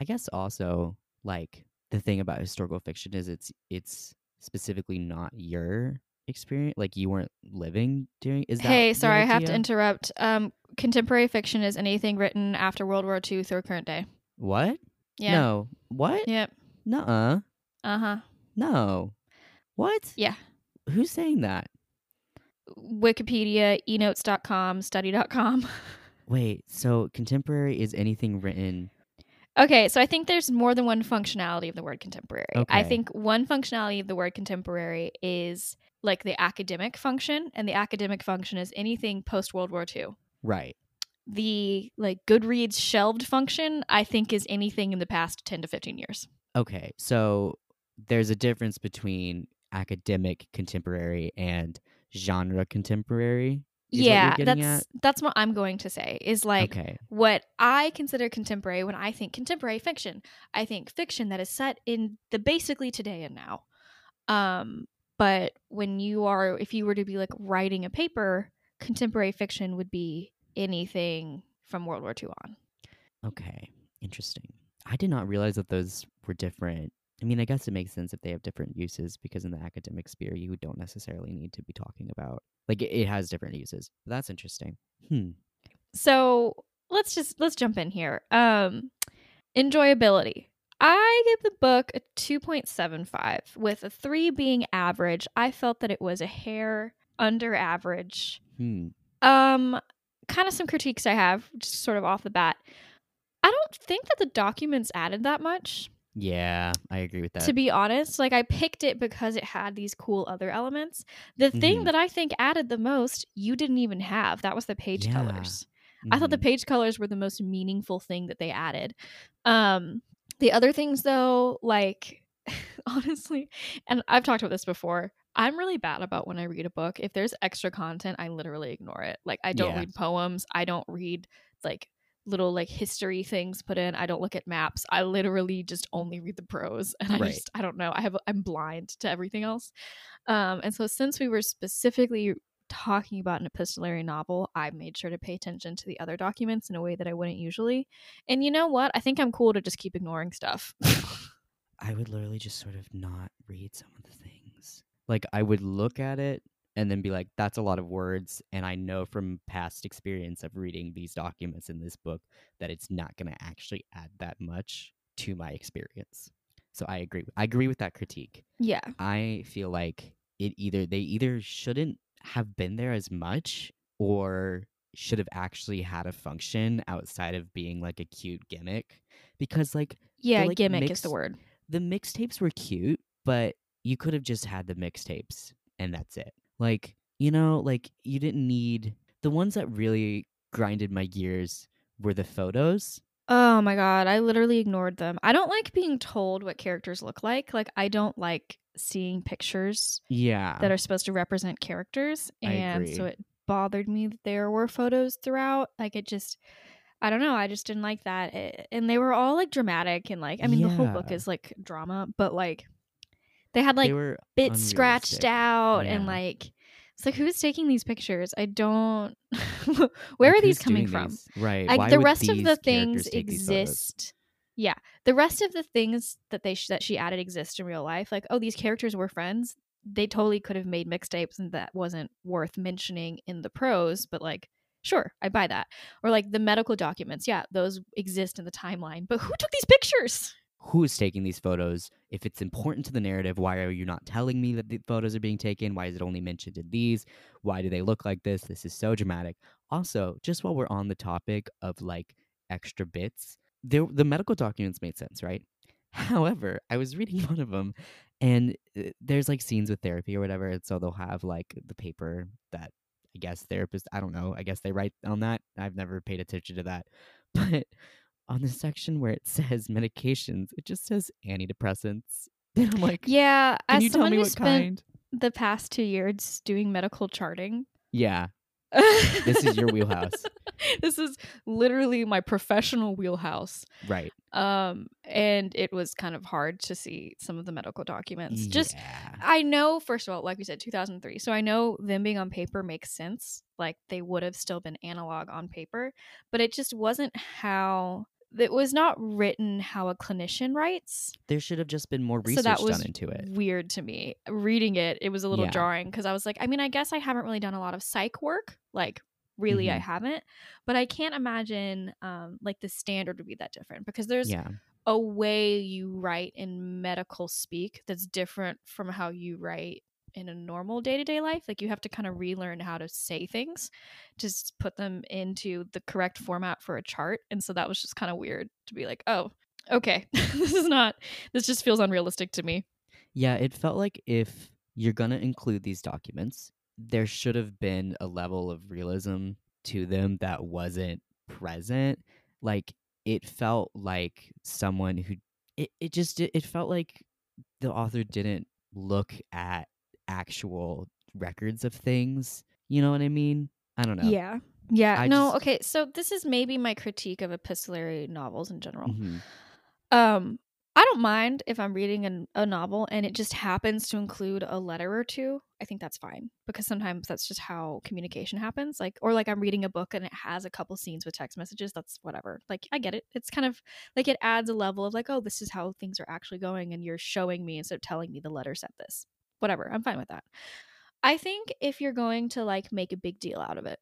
Speaker 2: I guess also like the thing about historical fiction is it's it's specifically not your experience like you weren't living during is that
Speaker 1: Hey, sorry, I have to interrupt. Um, contemporary fiction is anything written after World War II through current day.
Speaker 2: What?
Speaker 1: Yeah.
Speaker 2: No. What?
Speaker 1: Yep.
Speaker 2: Nuh-uh.
Speaker 1: Uh huh.
Speaker 2: No. What?
Speaker 1: Yeah.
Speaker 2: Who's saying that?
Speaker 1: Wikipedia, enotes.com, study.com.
Speaker 2: Wait, so contemporary is anything written
Speaker 1: Okay, so I think there's more than one functionality of the word contemporary. I think one functionality of the word contemporary is like the academic function, and the academic function is anything post World War II.
Speaker 2: right.
Speaker 1: The like Goodreads shelved function, I think, is anything in the past 10 to 15 years.
Speaker 2: Okay. So there's a difference between academic contemporary and genre contemporary.
Speaker 1: Yeah, that's that's what I'm going to say. Is like
Speaker 2: okay.
Speaker 1: what I consider contemporary when I think contemporary fiction. I think fiction that is set in the basically today and now. Um, but when you are, if you were to be like writing a paper, contemporary fiction would be anything from World War II on.
Speaker 2: Okay. Interesting. I did not realize that those were different. I mean, I guess it makes sense if they have different uses because in the academic sphere, you don't necessarily need to be talking about like it, it has different uses. That's interesting. Hmm.
Speaker 1: So let's just let's jump in here. Um, enjoyability. I give the book a 2.75 with a 3 being average. I felt that it was a hair under average.
Speaker 2: Hmm.
Speaker 1: Um, kind of some critiques I have, just sort of off the bat. I don't think that the documents added that much,
Speaker 2: Yeah, I agree with that.
Speaker 1: to be honest. Like, I picked it because it had these cool other elements. The thing
Speaker 2: Mhm.
Speaker 1: that I think added the most, you didn't even have. That was the page
Speaker 2: Yeah.
Speaker 1: colors. I thought the
Speaker 2: Mhm.
Speaker 1: page colors were the most meaningful thing that they added. Um, the other things, though, like honestly, and I've talked about this before. I'm really bad about when I read a book. If there's extra content, I literally ignore it. Like I don't
Speaker 2: Yeah.
Speaker 1: read poems. I don't read like little like history things put in. I don't look at maps. I literally just only read the prose, and I
Speaker 2: Right.
Speaker 1: just I don't know. I have I'm blind to everything else. Um, and so since we were specifically talking about an epistolary novel, I made sure to pay attention to the other documents in a way that I wouldn't usually. And you know what? I think I'm cool to just keep ignoring stuff.
Speaker 2: I would literally just sort of not read some of the things. Like I would look at it and then be like, that's a lot of words. And I know from past experience of reading these documents in this book that it's not going to actually add that much to my experience. So I agree. I agree with that critique.
Speaker 1: yeah.
Speaker 2: I feel like it either they either shouldn't have been there as much or should have actually had a function outside of being like a cute gimmick because like
Speaker 1: Yeah,
Speaker 2: like,
Speaker 1: gimmick is the word.
Speaker 2: the mixtapes were cute, but you could have just had the mixtapes and that's it. Like, you know, like you didn't need the ones that really grinded my gears were the photos.
Speaker 1: Oh my god, I literally ignored them. I don't like being told what characters look like. Like I don't like seeing pictures
Speaker 2: Yeah.
Speaker 1: that are supposed to represent characters and so it bothered me that there were photos throughout. Like it just I don't know, I just didn't like that. It- and they were all like dramatic and like I mean the whole book is like drama, but like they had like
Speaker 2: they were
Speaker 1: bits scratched out and like it's like who's taking these pictures? I don't Where
Speaker 2: Like,
Speaker 1: are these coming from?
Speaker 2: these? Right.
Speaker 1: like
Speaker 2: Why
Speaker 1: the rest of the things
Speaker 2: characters take these photos?
Speaker 1: exist yeah the rest of the things that they sh- that she added exist in real life like oh these characters were friends they totally could have made mixtapes and that wasn't worth mentioning in the prose but like sure i buy that or like the medical documents yeah those exist in the timeline but who took these pictures
Speaker 2: who is taking these photos if it's important to the narrative why are you not telling me that the photos are being taken? Why is it only mentioned in these? Why do they look like this? This is so dramatic. Also just while we're on the topic of like extra bits there the medical documents made sense right? However i was reading one of them and uh, there's like scenes with therapy or whatever and so they'll have like the paper that i guess therapists i don't know i guess they write on that. I've never paid attention to that. But on the section where it says medications, it just says antidepressants. And I'm like,
Speaker 1: yeah
Speaker 2: can
Speaker 1: as
Speaker 2: you tell me what
Speaker 1: spent
Speaker 2: kind?
Speaker 1: the past two years doing medical charting
Speaker 2: Yeah. This is your wheelhouse.
Speaker 1: this is literally my professional wheelhouse.
Speaker 2: Right.
Speaker 1: Um, and it was kind of hard to see some of the medical documents. Just I know, first of all, like we said, 2003. So I know them being on paper makes sense. Like they would have still been analog on paper, but it just wasn't how it was not written how a clinician writes.
Speaker 2: there should have just been more
Speaker 1: So
Speaker 2: research
Speaker 1: that was
Speaker 2: done into it.
Speaker 1: weird to me. Reading it, it was a little
Speaker 2: Yeah.
Speaker 1: jarring because I was like, I mean, I guess I haven't really done a lot of psych work. Like, really, I
Speaker 2: Mhm.
Speaker 1: haven't. But I can't imagine um, like the standard would be that different because there's
Speaker 2: Yeah.
Speaker 1: a way you write in medical speak that's different from how you write in a normal day-to-day life like you have to kind of relearn how to say things s- put them into the correct format for a chart and so that was just kind of weird to be like oh okay this is not this just feels unrealistic to me
Speaker 2: Yeah, it felt like if you're going to include these documents, there should have been a level of realism to them that wasn't present. Like it felt like someone who it, it just it felt like the author didn't look at actual records of things. You know what I mean? I don't know.
Speaker 1: yeah yeah
Speaker 2: I
Speaker 1: no
Speaker 2: just-
Speaker 1: okay so this is maybe my critique of epistolary novels in general
Speaker 2: Mhm.
Speaker 1: Um, I don't mind if I'm reading an, a novel and it just happens to include a letter or two. I think that's fine because sometimes that's just how communication happens. Like, or like I'm reading a book and it has a couple scenes with text messages. That's whatever. Like, I get it. It's kind of like it adds a level of like, oh, this is how things are actually going, and you're showing me instead of telling me the letter said this. Whatever. I'm fine with that. I think if you're going to like make a big deal out of it,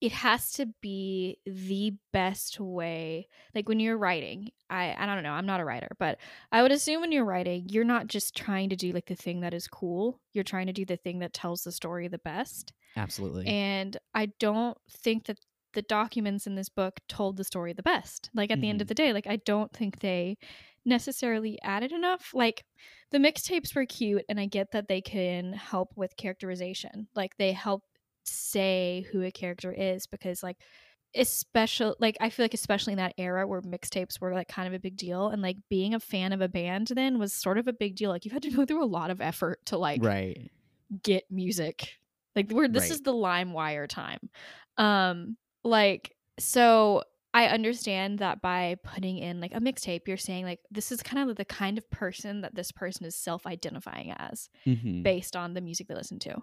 Speaker 1: it has to be the best way like when you're writing i i don't know i'm not a writer but i would assume when you're writing you're not just trying to do like the thing that is cool you're trying to do the thing that tells the story the best
Speaker 2: Absolutely.
Speaker 1: and i don't think that the documents in this book told the story the best like at the end of
Speaker 2: Mhm.
Speaker 1: the day like i don't think they necessarily added enough like the mixtapes were cute and i get that they can help with characterization like they help say who a character is because like especially like i feel like especially in that era where mixtapes were like kind of a big deal and like being a fan of a band then was sort of a big deal like you had to go through a lot of effort to like
Speaker 2: right.
Speaker 1: get music like we're this
Speaker 2: Right.
Speaker 1: is the LimeWire time um like so i understand that by putting in like a mixtape you're saying like this is kind of the kind of person that this person is self-identifying as
Speaker 2: hmm
Speaker 1: based on the music they listen to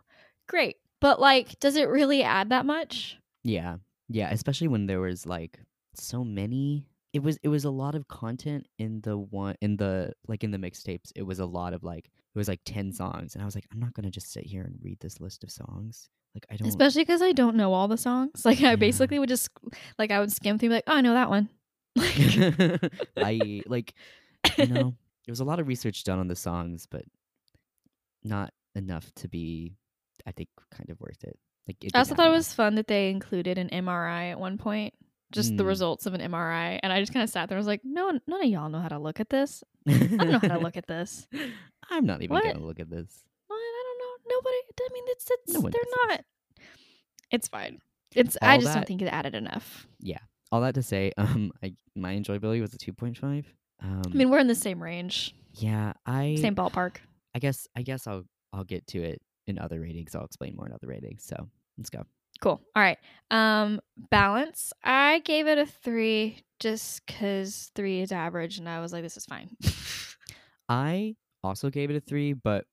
Speaker 1: great but like does it really add that much
Speaker 2: Yeah. Yeah, especially when there was like so many it was it was a lot of content in the one in the like in the mixtapes. It was a lot of like it was like 10 songs and I was like I'm not going to just sit here and read this list of songs. Like I don't
Speaker 1: especially because i don't know all the songs like i
Speaker 2: Yeah.
Speaker 1: basically would just like i would skim through like oh i know that one like
Speaker 2: I like you know, there was a lot of research done on the songs but not enough to be I think kind of worth it. Like it
Speaker 1: I also thought
Speaker 2: add
Speaker 1: it was fun that they included an MRI at one point, just the
Speaker 2: Mm.
Speaker 1: results of an MRI, and I just kind of sat there. and was like, no, none of y'all know how to look at this. I don't know how to look at this.
Speaker 2: I'm not even
Speaker 1: What?
Speaker 2: to look at this.
Speaker 1: What? I don't know. Nobody. I mean, it's it's
Speaker 2: No
Speaker 1: they're
Speaker 2: does this.
Speaker 1: not. It's fine. It's. I
Speaker 2: All
Speaker 1: just don't think it added enough. Yeah.
Speaker 2: All that to say, um, I, my enjoyability was a two point five. Um,
Speaker 1: I mean, we're in the same range,
Speaker 2: yeah, I,
Speaker 1: same ballpark.
Speaker 2: I guess, I guess I'll, I'll get to it in other ratings. I'll explain more in other ratings. So let's go.
Speaker 1: Cool. All right. Um, balance. I gave it a three just because three is average, and I was like, this is fine.
Speaker 2: I also gave it a three, but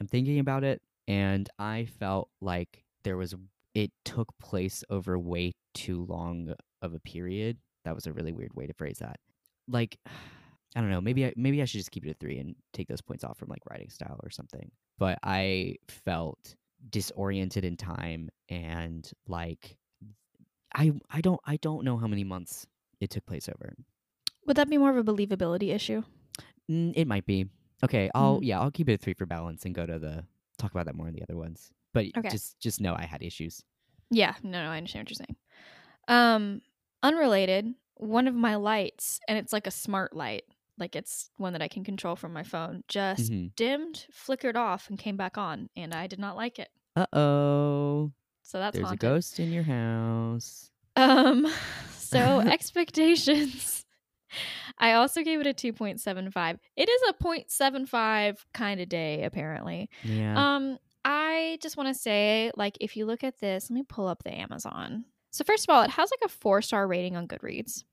Speaker 2: I'm thinking about it, and I felt like there was, it took place over way too long of a period. That was a really weird way to phrase that. Like, I don't know. Maybe I, maybe I should just keep it a three and take those points off from like writing style or something. But I felt disoriented in time and like I I don't I don't know how many months it took place over.
Speaker 1: Would that be more of a believability issue?
Speaker 2: Mm, it might be. Okay, I'll
Speaker 1: Mhm.
Speaker 2: yeah, I'll keep it a three for balance and go to the talk about that more in the other ones. But
Speaker 1: Okay.
Speaker 2: just just know I had issues.
Speaker 1: Yeah, no, no, I understand what you're saying. Um, unrelated, one of my lights, and it's like a smart light, like it's one that I can control from my phone, just
Speaker 2: Mhm.
Speaker 1: dimmed, flickered off, and came back on, and I did not like it.
Speaker 2: Uh oh,
Speaker 1: So that's
Speaker 2: there's
Speaker 1: haunted.
Speaker 2: a ghost in your house.
Speaker 1: Um, so expectations. I also gave it a 2.75. It is a 0.75 kind of day, apparently.
Speaker 2: Yeah.
Speaker 1: Um, I just want to say, like, if you look at this, let me pull up the Amazon. So first of all, it has like a four star rating on Goodreads,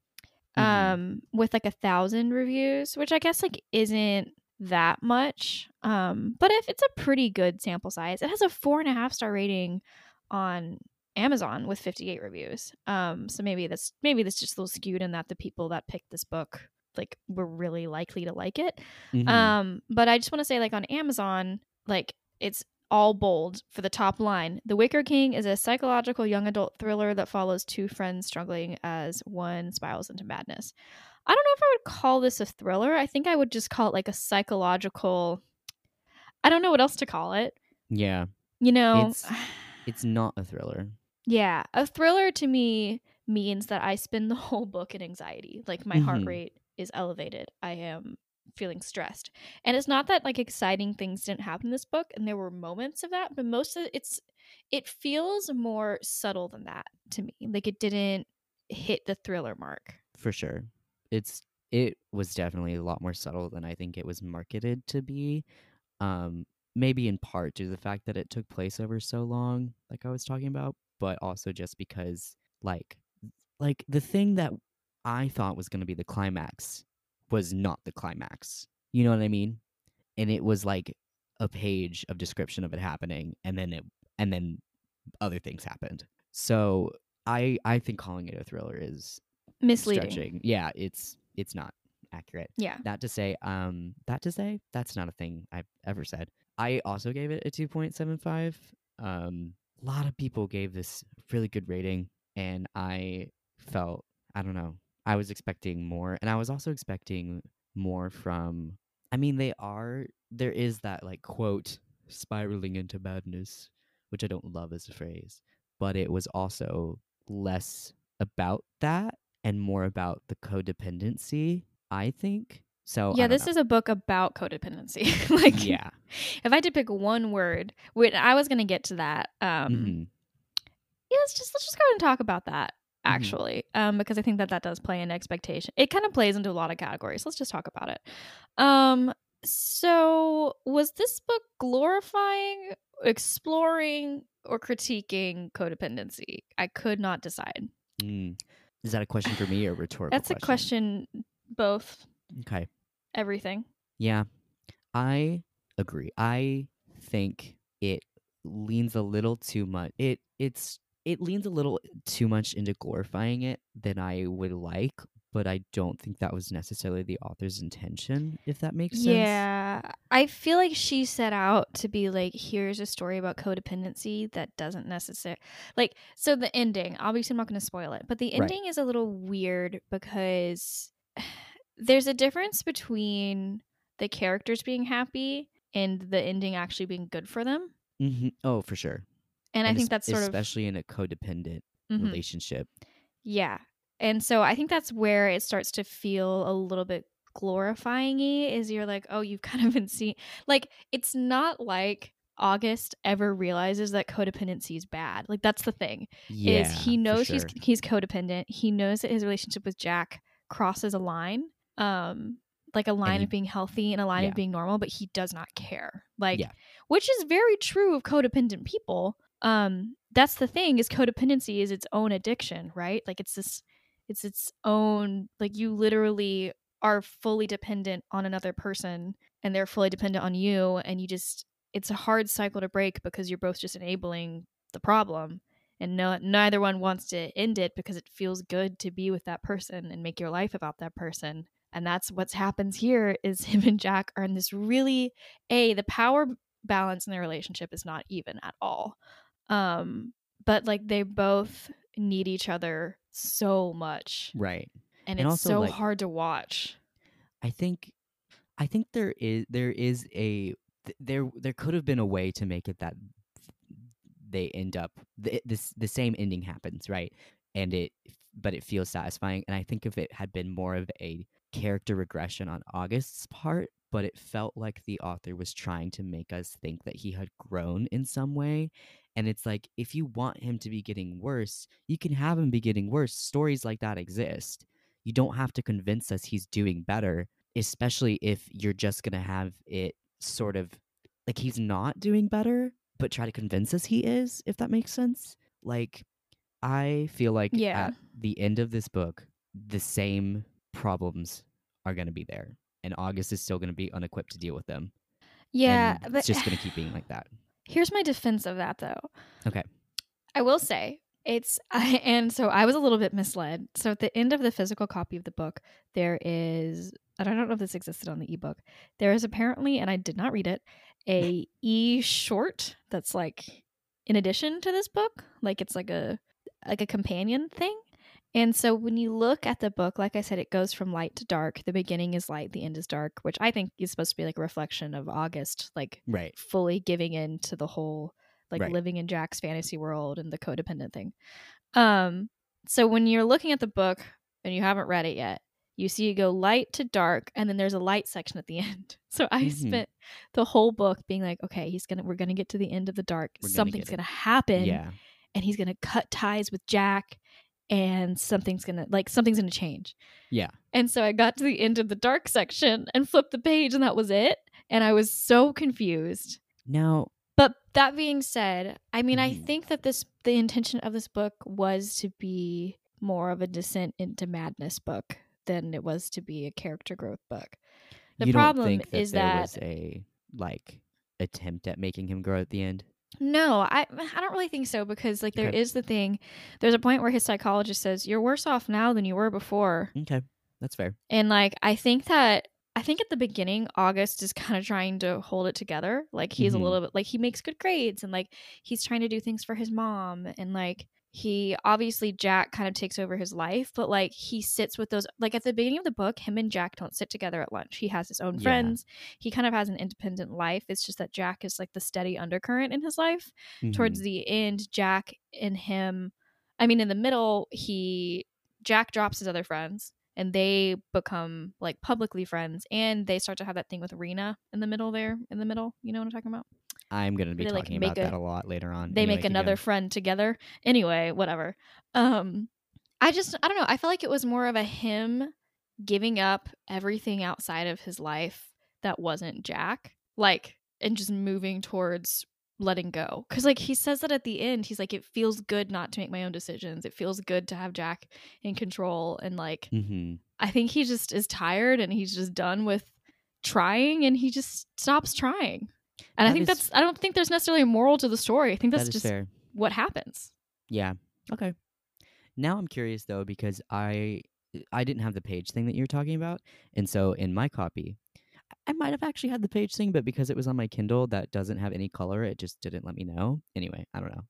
Speaker 2: Mhm.
Speaker 1: um, with like a thousand reviews, which I guess like isn't that much. Um, but if it's a pretty good sample size, it has a four and a half star rating on Amazon with 58 reviews. Um, so maybe that's maybe that's just a little skewed in that the people that picked this book like were really likely to like it.
Speaker 2: Mhm.
Speaker 1: Um, but I just want to say, like on Amazon, like it's all bold for the top line. The Wicker King is a psychological young adult thriller that follows two friends struggling as one spirals into madness. I don't know if I would call this a thriller. I think I would just call it like a psychological. I don't know what else to call it.
Speaker 2: yeah,
Speaker 1: You know,
Speaker 2: It's- it's not a thriller.
Speaker 1: yeah, a thriller to me means that I spend the whole book in anxiety. Like my heart
Speaker 2: Mhm.
Speaker 1: rate is elevated. I am feeling stressed. And it's not that like exciting things didn't happen in this book and there were moments of that, but most of it's it feels more subtle than that to me. Like it didn't hit the thriller mark.
Speaker 2: for sure. It's it was definitely a lot more subtle than I think it was marketed to be. Um, maybe in part due to the fact that it took place over so long, like I was talking about, but also just because like like the thing that I thought was going to be the climax was not the climax. You know what I mean? And it was like a page of description of it happening and then it and then other things happened. So I I think calling it a thriller is
Speaker 1: Misleading.
Speaker 2: stretching. Yeah, it's it's not accurate.
Speaker 1: Yeah.
Speaker 2: That to say, um, that to say, that's not a thing I've ever said. I also gave it a two point seven five. Um, a lot of people gave this really good rating, and I felt I don't know. I was expecting more, and I was also expecting more from. I mean, they are. There is that like quote spiraling into madness, which I don't love as a phrase, but it was also less about that and more about the codependency. I think so.
Speaker 1: yeah, this is a book about codependency. like
Speaker 2: yeah.
Speaker 1: if I had to pick one word, which I was gonna get to that. Um
Speaker 2: mhm.
Speaker 1: yeah, let's just let's just go ahead and talk about that
Speaker 2: Mhm.
Speaker 1: actually, um, because I think that that does play an expectation. It kind of plays into a lot of categories. Let's just talk about it. Um, so was this book glorifying, exploring, or critiquing codependency? I could not decide.
Speaker 2: Mm. Is that a question for me or rhetorical?
Speaker 1: That's a question. Both,
Speaker 2: Okay.
Speaker 1: everything.
Speaker 2: Yeah, I agree. I think it leans a little too much. It it's it leans a little too much into glorifying it than I would like, but I don't think that was necessarily the author's intention. If that makes sense.
Speaker 1: Yeah, I feel like she set out to be like, here's a story about codependency that doesn't necessarily like. So the ending, obviously, I'm not going to spoil it, but the
Speaker 2: Right.
Speaker 1: ending is a little weird because there's a difference between the characters being happy and the ending actually being good for them.
Speaker 2: Mm-hmm. Oh, for sure.
Speaker 1: And, I think that's sort of
Speaker 2: especially in a codependent
Speaker 1: Mhm.
Speaker 2: relationship.
Speaker 1: Yeah. And so I think that's where it starts to feel a little bit glorifying y is you're like, oh, you've kind of been seeing like it's not like August ever realizes that codependency is bad. Like that's the thing.
Speaker 2: Yeah,
Speaker 1: is he knows he's he's codependent. He knows that his relationship with Jack crosses a line. Um like a line
Speaker 2: he-
Speaker 1: of being healthy and a line
Speaker 2: Yeah.
Speaker 1: of being normal, but he does not care. Like
Speaker 2: Yeah.
Speaker 1: which is very true of codependent people. Um that's the thing is codependency is its own addiction, right? Like it's this it's its own like you literally are fully dependent on another person and they're fully dependent on you and you just it's a hard cycle to break because you're both just enabling the problem and no, neither one wants to end it because it feels good to be with that person and make your life about that person and that's what's happens here is him and jack are in this really a the power balance in their relationship is not even at all um but like they both need each other so much
Speaker 2: Right.
Speaker 1: and,
Speaker 2: And
Speaker 1: it's
Speaker 2: also,
Speaker 1: so
Speaker 2: like-
Speaker 1: hard to watch
Speaker 2: I think I think there is there is a th- there there could have been a way to make it that they end up the this the same ending happens, right? And it but it feels satisfying and I think if it had been more of a character regression on August's part, but it felt like the author was trying to make us think that he had grown in some way. And it's like if you want him to be getting worse, you can have him be getting worse. Stories like that exist you don't have to convince us he's doing better, especially if you're just going to have it sort of like he's not doing better, but try to convince us he is, if that makes sense. Like, I feel like
Speaker 1: Yeah.
Speaker 2: at the end of this book, the same problems are going to be there, and August is still going to be unequipped to deal with them.
Speaker 1: Yeah,
Speaker 2: and
Speaker 1: but
Speaker 2: it's just going to keep being like that.
Speaker 1: Here's my defense of that though.
Speaker 2: Okay.
Speaker 1: I will say it's I and so I was a little bit misled. So at the end of the physical copy of the book, there is and I don't know if this existed on the ebook. There is apparently, and I did not read it, a e short that's like in addition to this book. Like it's like a like a companion thing. And so when you look at the book, like I said, it goes from light to dark. The beginning is light, the end is dark, which I think is supposed to be like a reflection of August, like
Speaker 2: Right.
Speaker 1: fully giving in to the whole like
Speaker 2: Right.
Speaker 1: living in Jack's fantasy world and the codependent thing. Um so when you're looking at the book and you haven't read it yet, you see it go light to dark and then there's a light section at the end. So I
Speaker 2: Mhm.
Speaker 1: spent the whole book being like, okay, he's going to we're going to get to the end of the dark.
Speaker 2: We're
Speaker 1: Something's going to happen
Speaker 2: Yeah.
Speaker 1: and he's going to cut ties with Jack and something's to like something's to change.
Speaker 2: Yeah.
Speaker 1: And so I got to the end of the dark section and flipped the page and that was it. And I was so confused.
Speaker 2: Now,
Speaker 1: But that being said, I mean, I
Speaker 2: Mhm.
Speaker 1: think that this the intention of this book was to be more of a descent into madness book than it was to be a character growth book. The
Speaker 2: you
Speaker 1: problem
Speaker 2: don't think that
Speaker 1: is
Speaker 2: there
Speaker 1: that
Speaker 2: was a like attempt at making him grow at the end.
Speaker 1: No, I I don't really think so because like there
Speaker 2: Okay.
Speaker 1: is the thing. There's a point where his psychologist says you're worse off now than you were before,
Speaker 2: Okay, that's fair.
Speaker 1: and like I think that. I think at the beginning, August is kind of trying to hold it together. Like he's
Speaker 2: Mhm.
Speaker 1: a little bit like he makes good grades and like he's trying to do things for his mom and like he obviously Jack kind of takes over his life, but like he sits with those like at the beginning of the book, him and Jack don't sit together at lunch. He has his own
Speaker 2: Yeah.
Speaker 1: friends. He kind of has an independent life. It's just that Jack is like the steady undercurrent in his life. Towards
Speaker 2: Mhm.
Speaker 1: the end, Jack and him I mean in the middle, he Jack drops his other friends and they become like publicly friends and they start to have that thing with Rena in the middle there in the middle. You know what I'm talking about?
Speaker 2: I'm gonna be
Speaker 1: they, like,
Speaker 2: talking
Speaker 1: make
Speaker 2: about
Speaker 1: a-
Speaker 2: that a lot later on.
Speaker 1: they
Speaker 2: Anyway,
Speaker 1: make another
Speaker 2: going.
Speaker 1: friend together anyway whatever um i just i don't know i felt like it was more of a him giving up everything outside of his life that wasn't jack like and just moving towards letting go because like he says that at the end he's like it feels good not to make my own decisions it feels good to have jack in control and like
Speaker 2: Mhm.
Speaker 1: i think he just is tired and he's just done with trying and he just stops trying and i think
Speaker 2: is-
Speaker 1: that's i don't think there's necessarily a moral to the story i think that's
Speaker 2: That
Speaker 1: just
Speaker 2: fair.
Speaker 1: what happens.
Speaker 2: Yeah. Okay. Now I'm curious though because I I didn't have the page thing that you were talking about, and so in my copy, I might have actually had the page thing, but because it was on my Kindle that doesn't have any color, it just didn't let me know. Anyway, I don't know.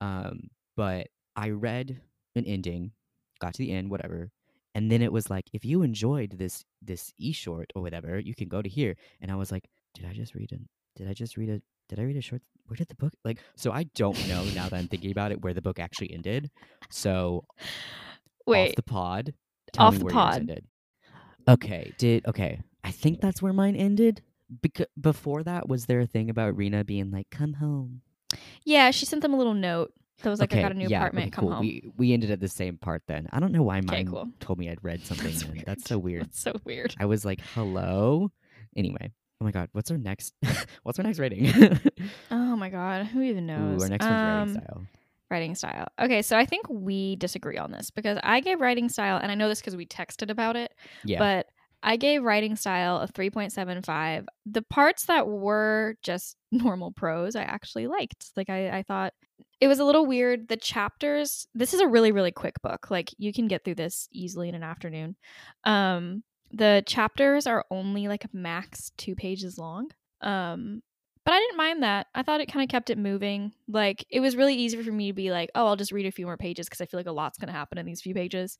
Speaker 2: Um, but I read an ending, got to the end, whatever, and then it was like, if you enjoyed this this e short or whatever, you can go to here. And I was like, did I just read it? Did I just read a? Did I read a short? Where did the book like? So I don't know now that I'm thinking about it where the book actually ended. So off
Speaker 1: Wait,
Speaker 2: the pod.
Speaker 1: Off the pod.
Speaker 2: Okay, did okay. I think that's where mine ended. Because before that, was there a thing about Rena being like, "Come home"?
Speaker 1: yeah, she sent them a little note that was like,
Speaker 2: okay,
Speaker 1: "I got a new
Speaker 2: yeah,
Speaker 1: apartment.
Speaker 2: okay,
Speaker 1: come
Speaker 2: cool.
Speaker 1: home."
Speaker 2: We we ended at the same part then. I don't know why
Speaker 1: Okay,
Speaker 2: mine
Speaker 1: cool.
Speaker 2: told me I'd read something.
Speaker 1: That's.
Speaker 2: That's so weird.
Speaker 1: That's so weird.
Speaker 2: I was like, "Hello." Anyway, oh my god, what's our next? what's our next rating?
Speaker 1: Oh my god, who even knows?
Speaker 2: Ooh, our next one's
Speaker 1: Um,
Speaker 2: writing style.
Speaker 1: Writing style. Okay, so I think we disagree on this because I gave writing style, and I know this because we texted about it.
Speaker 2: Yeah,
Speaker 1: But I gave writing style a 3.75. The parts that were just normal prose, I actually liked. Like, I, I thought it was a little weird. The chapters, this is a really, really quick book. Like, you can get through this easily in an afternoon. Um, the chapters are only like max two pages long. Um, but I didn't mind that. I thought it kind of kept it moving. Like it was really easy for me to be like, oh, I'll just read a few more pages because I feel like a lot's going to happen in these few pages.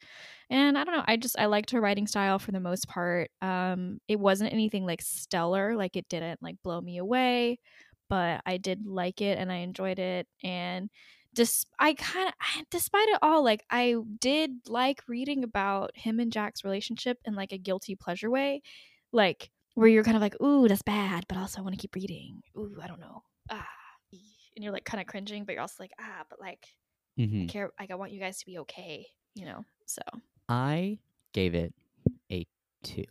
Speaker 1: And I don't know. I just I liked her writing style for the most part. Um, it wasn't anything like stellar. Like it didn't like blow me away, but I did like it and I enjoyed it. And just I kind of despite it all, like I did like reading about him and Jack's relationship in like a guilty pleasure way, like where you're kind of like, ooh, that's bad, but also I want to keep reading. Ooh, I don't know. Ah, and you're like kind of cringing, but you're also like, ah, but like I
Speaker 2: Mhm.
Speaker 1: care. Like I want you guys to be okay, you know. So
Speaker 2: I gave it a two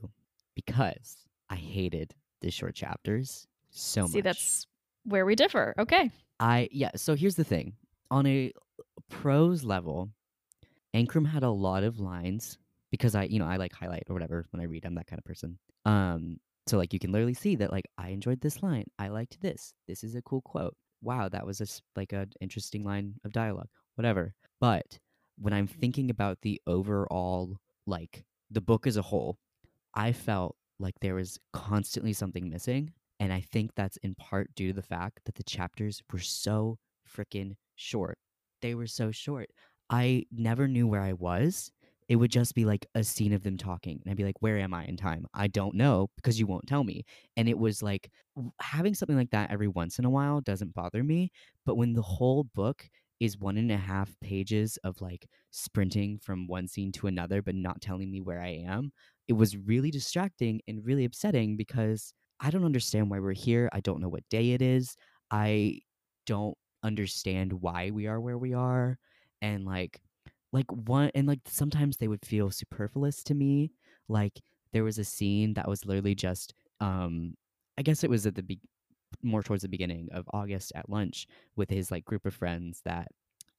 Speaker 2: because I hated the short chapters so
Speaker 1: see,
Speaker 2: much.
Speaker 1: See, that's where we differ. Okay.
Speaker 2: I yeah, so here's the thing. On a prose level, Ancrum had a lot of lines because I, you know, I like highlight or whatever when I read. I'm that kind of person. Um, so like you can literally see that like I enjoyed this line. I liked this. This is a cool quote. Wow, that was a, like an interesting line of dialogue. Whatever. But when I'm thinking about the overall like the book as a whole, I felt like there was constantly something missing. And I think that's in part due to the fact that the chapters were so freaking short. They were so short. I never knew where I was. It would just be like a scene of them talking. And I'd be like, where am I in time? I don't know because you won't tell me. And it was like having something like that every once in a while doesn't bother me. But when the whole book is one and a half pages of like sprinting from one scene to another, but not telling me where I am, it was really distracting and really upsetting because I don't understand why we're here. I don't know what day it is. I don't understand why we are where we are. And like like one and like sometimes they would feel superfluous to me. Like there was a scene that was literally just um I guess it was at the be- more towards the beginning of August at lunch with his like group of friends that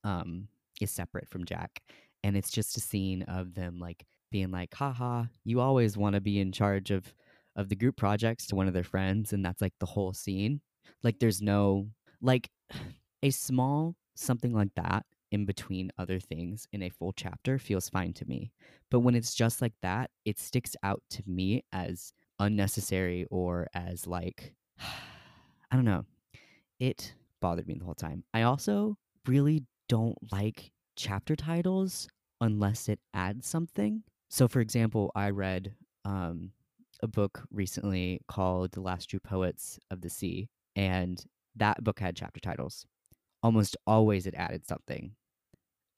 Speaker 2: um is separate from Jack. And it's just a scene of them like being like, haha, you always want to be in charge of of the group projects to one of their friends, and that's like the whole scene. Like there's no like a small something like that in between other things in a full chapter feels fine to me. But when it's just like that, it sticks out to me as unnecessary or as like I don't know. It bothered me the whole time. I also really don't like chapter titles unless it adds something. So for example, I read um a book recently called The Last True Poets of the Sea and that book had chapter titles. Almost always it added something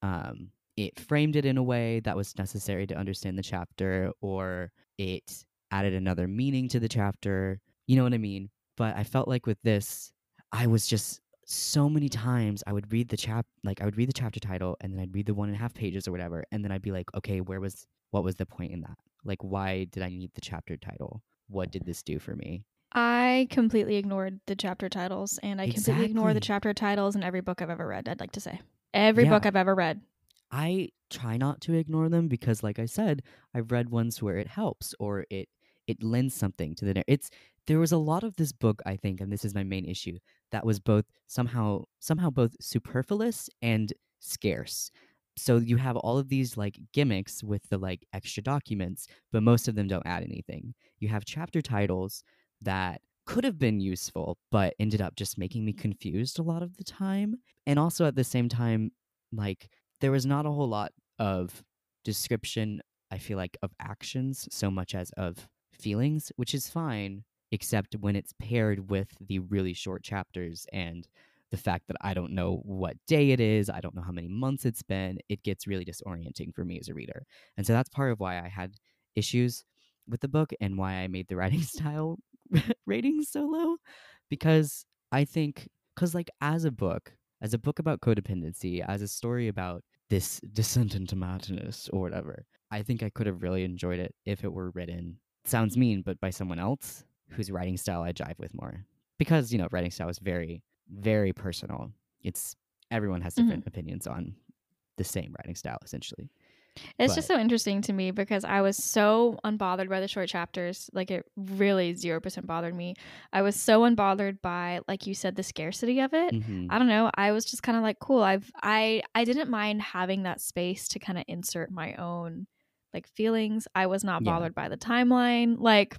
Speaker 2: um, it framed it in a way that was necessary to understand the chapter, or it added another meaning to the chapter. You know what I mean? But I felt like with this, I was just so many times I would read the chap like I would read the chapter title and then I'd read the one and a half pages or whatever, and then I'd be like, okay, where was what was the point in that? Like, why did I need the chapter title? What did this do for me?
Speaker 1: I completely ignored the chapter titles, and I completely ignore the
Speaker 2: Exactly.
Speaker 1: chapter titles in every book I've ever read. I'd like to say every
Speaker 2: Yeah.
Speaker 1: book I've ever read.
Speaker 2: I try not to ignore them because, like I said, I've read ones where it helps or it it lends something to the. nar- It's there was a lot of this book, I think, and this is my main issue, that was both somehow somehow both superfluous and scarce. So you have all of these like gimmicks with the like extra documents, but most of them don't add anything. You have chapter titles that could have been useful, but ended up just making me confused a lot of the time. And also at the same time, like there was not a whole lot of description i feel like of actions so much as of feelings which is fine except when it's paired with the really short chapters and the fact that i don't know what day it is i don't know how many months it's been it gets really disorienting for me as a reader and so that's part of why i had issues with the book and why i made the writing style ratings so low because i think because like as a book as a book about codependency, as a story about this descent into madness or whatever, I think I could have really enjoyed it if it were written. Sounds mean, but by someone else whose writing style I jive with more. Because, you know, writing style is very, very personal. It's everyone has different mm-hmm. opinions on the same writing style, essentially.
Speaker 1: It's just so interesting to me because I was so unbothered by the short chapters. Like it really 0% bothered me. I was so unbothered by like you said the scarcity of it.
Speaker 2: Mhm.
Speaker 1: I don't know. I was just kind of like cool. I've I I didn't mind having that space to kind of insert my own like feelings. I was not
Speaker 2: Yeah.
Speaker 1: bothered by the timeline. Like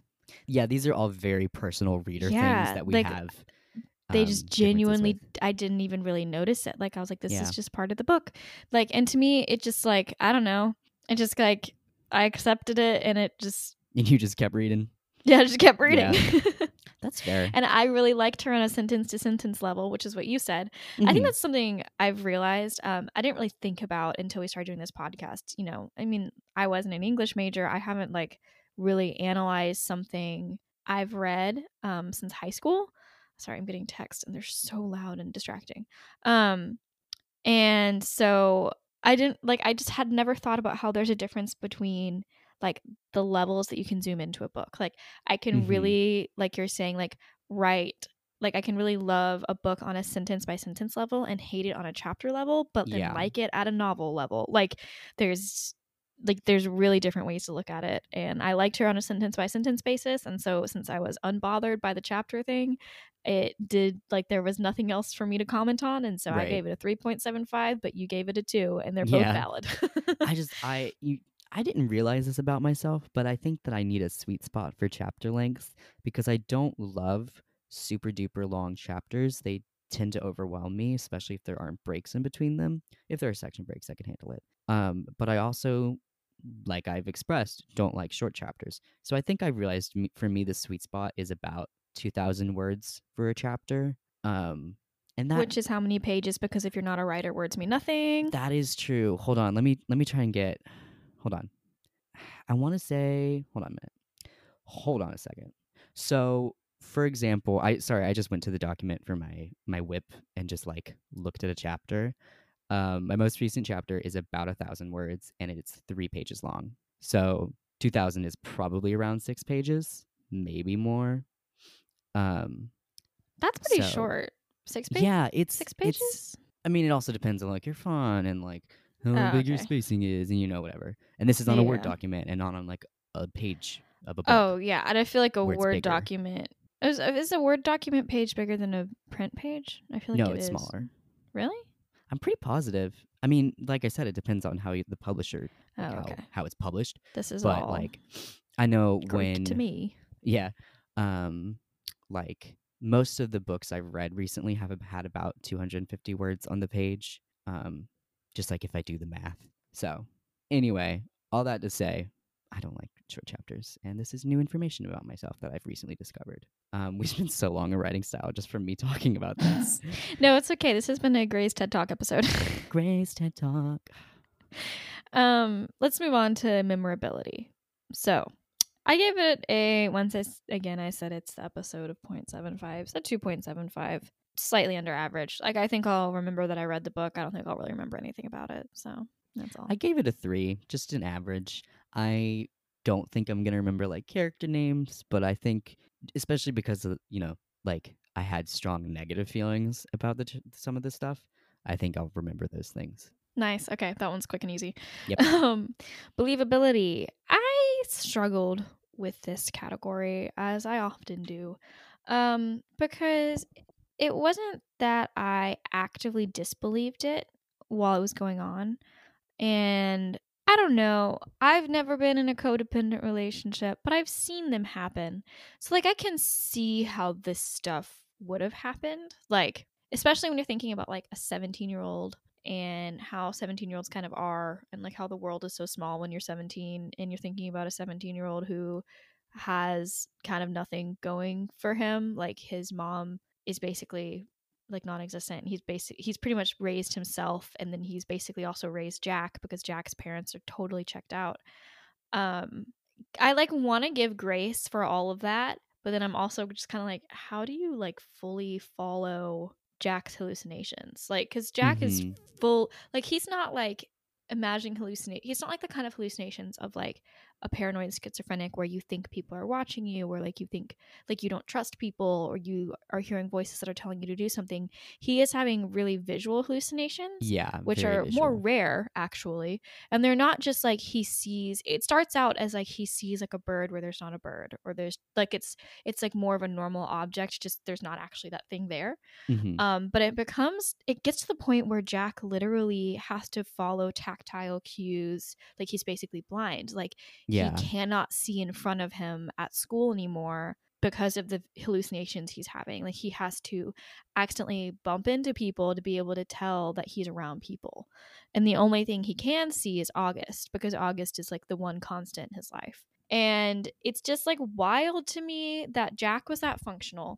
Speaker 2: Yeah, these are all very personal reader
Speaker 1: Yeah,
Speaker 2: things that we
Speaker 1: like,
Speaker 2: have.
Speaker 1: They
Speaker 2: um,
Speaker 1: just genuinely i didn't even really notice it. Like I was like this
Speaker 2: Yeah.
Speaker 1: is just part of the book. Like and to me it just like I don't know. It just like I accepted it and it just
Speaker 2: And you just kept reading.
Speaker 1: yeah, I just kept reading.
Speaker 2: That's fair.
Speaker 1: and I really liked her on a sentence to sentence level, which is what you said. I
Speaker 2: Mhm.
Speaker 1: think that's something I've realized. Um, I didn't really think about until we started doing this podcast. You know, I mean, I wasn't an English major. I haven't like really analyzed something I've read um, since high school. Sorry, I'm getting text and they're so loud and distracting. Um, and so I didn't like. I just had never thought about how there's a difference between like the levels that you can zoom into a book. Like I can
Speaker 2: Mhm.
Speaker 1: really, like you're saying, like write like I can really love a book on a sentence by sentence level and hate it on a chapter level, but then
Speaker 2: Yeah.
Speaker 1: like it at a novel level. Like there's like there's really different ways to look at it and I liked her on a sentence by sentence basis and so since I was unbothered by the chapter thing, it did like there was nothing else for me to comment on and so I gave it a 3.75 but you gave it a 2 and they're both
Speaker 2: Yeah.
Speaker 1: valid.
Speaker 2: I just I you I didn't realize this about myself, but I think that I need a sweet spot for chapter length because I don't love super duper long chapters. They tend to overwhelm me, especially if there aren't breaks in between them. If there are section breaks, I can handle it. Um, but I also, like I've expressed, don't like short chapters. So I think I realized me, for me the sweet spot is about two thousand words for a chapter. Um, and that
Speaker 1: Which is how many pages because if you're not a writer words mean nothing.
Speaker 2: that is true. Hold on. Let me let me try and get hold on. I want to say hold on a minute. Hold on a second. So, for example, I sorry, I just went to the document for my my whip and just like looked at a chapter. Um, my most recent chapter is about a thousand words and it's three pages long. So two thousand is probably around six pages, maybe more. Um,
Speaker 1: That's pretty
Speaker 2: So-
Speaker 1: short. 6 pages?
Speaker 2: yeah, it's
Speaker 1: Six
Speaker 2: it's-
Speaker 1: pages?
Speaker 2: I mean, it also depends on like your font and like how
Speaker 1: Oh,
Speaker 2: big your spacing is, and you know whatever. And this is on a Word document and not on like a page of a book.
Speaker 1: Oh yeah, and I feel like a Word document is is a Word document page bigger than a print page? I feel like
Speaker 2: no,
Speaker 1: it
Speaker 2: it's
Speaker 1: is.
Speaker 2: smaller.
Speaker 1: Really?
Speaker 2: I'm pretty positive. I mean, like I said, it depends on how you, the publisher,
Speaker 1: Oh,
Speaker 2: how,
Speaker 1: okay.
Speaker 2: how it's published.
Speaker 1: This is
Speaker 2: But
Speaker 1: all
Speaker 2: like, I know when
Speaker 1: to me.
Speaker 2: Yeah. Um like most of the books I've read recently have had about 250 words on the page. Um just like if I do the math. So, anyway, all that to say, I don't like short chapters and this is new information about myself that I've recently discovered. Um we spent so long a writing style just from me talking about this.
Speaker 1: No, it's okay. This has been a Gray's TED Talk episode.
Speaker 2: Grace TED Talk.
Speaker 1: um, let's move on to memorability. So, I gave it a once I again I said it's the episode of 0.75, so 2.75, slightly under average. Like I think I'll remember that I read the book. I don't think I'll really remember anything about it. So, that's all.
Speaker 2: I gave it a 3, just an average. I don't think I'm going to remember like character names, but I think especially because of, you know, like I had strong negative feelings about the some of the stuff, I think I'll remember those things.
Speaker 1: Nice. Okay, that one's quick and easy.
Speaker 2: Yep.
Speaker 1: Um, believability. I struggled with this category as I often do, um, because it wasn't that I actively disbelieved it while it was going on, and I don't know. I've never been in a codependent relationship, but I've seen them happen. So like I can see how this stuff would have happened. Like especially when you're thinking about like a 17 year old and how 17 year olds kind of are and like how the world is so small when you're 17 and you're thinking about a 17 year old who has kind of nothing going for him like his mom is basically like non-existent. He's basic he's pretty much raised himself and then he's basically also raised jack because jack's parents are totally checked out. Um i like want to give grace for all of that but then i'm also just kind of like how do you like fully follow jack's hallucinations? Like because jack is
Speaker 2: Mhm.
Speaker 1: full like he's not like imagining hallucinate he's not like the kind of hallucinations of like a paranoid schizophrenic where you think people are watching you or like you think like you don't trust people or you are hearing voices that are telling you to do something he is having really visual hallucinations
Speaker 2: Yeah,
Speaker 1: which are more rare actually and they're not just like he sees it starts out as like he sees like a bird where there's not a bird or there's like it's it's like more of a normal object just there's not actually that thing there
Speaker 2: Mhm.
Speaker 1: um but it becomes it gets to the point where jack literally has to follow tactile cues like he's basically blind like
Speaker 2: yeah,
Speaker 1: he cannot see in front of him at school anymore because of the hallucinations he's having. Like he has to accidentally bump into people to be able to tell that he's around people. And the only thing he can see is august because august is like the one constant in his life. And it's just like wild to me that jack was that functional.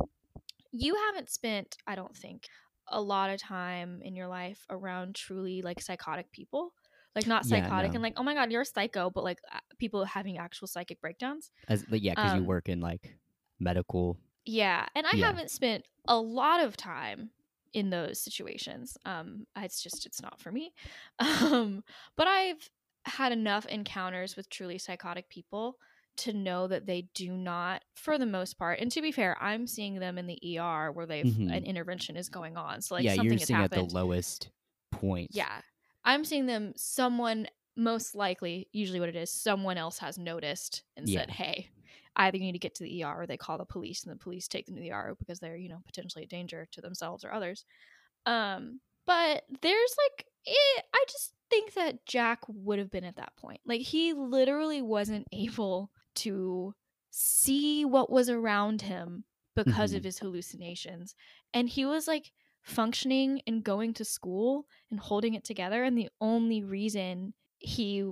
Speaker 1: You haven't spent i don't think a lot of time in your life around truly like psychotic people like not
Speaker 2: Yeah,
Speaker 1: psychotic
Speaker 2: no.
Speaker 1: and like oh my god you're a psycho but like people having actual psychic breakdowns
Speaker 2: As yeah, because you
Speaker 1: um,
Speaker 2: work in like medical.
Speaker 1: yeah and i
Speaker 2: Yeah.
Speaker 1: haven't spent a lot of time in those situations um it's just it's not for me um but i've had enough encounters with truly psychotic people to know that they do not, for the most part, and to be fair, I'm seeing them in the ER where they've
Speaker 2: Mhm.
Speaker 1: an intervention is going on. So like
Speaker 2: yeah,
Speaker 1: something
Speaker 2: you're seeing at the lowest point.
Speaker 1: Yeah. I'm seeing them someone most likely, usually what it is, someone else has noticed and
Speaker 2: Yeah.
Speaker 1: said, Hey, either you need to get to the ER or they call the police and the police take them to the ER because they're, you know, potentially a danger to themselves or others. Um, but there's like it, I just think that Jack would have been at that point. Like he literally wasn't able to see what was around him because of
Speaker 2: Mhm.
Speaker 1: his hallucinations. And he was like functioning and going to school and holding it together and the only reason he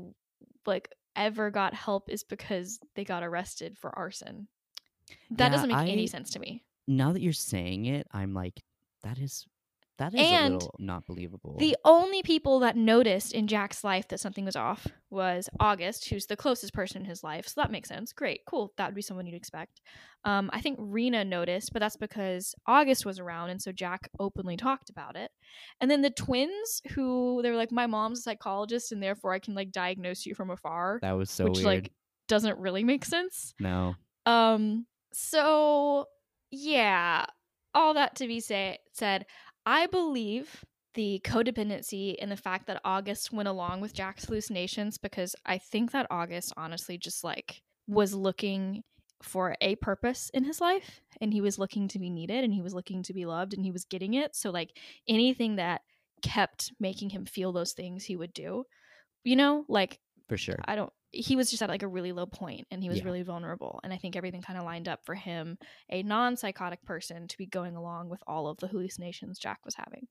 Speaker 1: like ever got help is because they got arrested for arson. That
Speaker 2: Yeah,
Speaker 1: doesn't make
Speaker 2: I-
Speaker 1: any sense to me.
Speaker 2: Now that you're saying it, I'm like, that is that is
Speaker 1: And
Speaker 2: a little not believable.
Speaker 1: The only people that noticed in Jack's life that something was off was August, who's the closest person in his life. So that makes sense. Great, cool. That would be someone you'd expect. Um, I think Rena noticed, but that's because August was around, and so Jack openly talked about it. And then the twins, who they were like, "My mom's a psychologist, and therefore I can like diagnose you from afar,"
Speaker 2: that was so
Speaker 1: which
Speaker 2: weird.
Speaker 1: like doesn't really make sense.
Speaker 2: no.
Speaker 1: Um. So yeah, all that to be say said, I believe the codependency and the fact that August went along with Jack's hallucinations because I think that August honestly just like was looking for a purpose in his life and he was looking to be needed and he was looking to be loved and he was getting it. So like anything that kept making him feel those things he would do. You know, like
Speaker 2: For sure.
Speaker 1: I don't he was just at like a really low point and he was
Speaker 2: Yeah.
Speaker 1: really vulnerable and I think everything kind of lined up for him a non-psychotic person to be going along with all of the hallucinations Jack was having.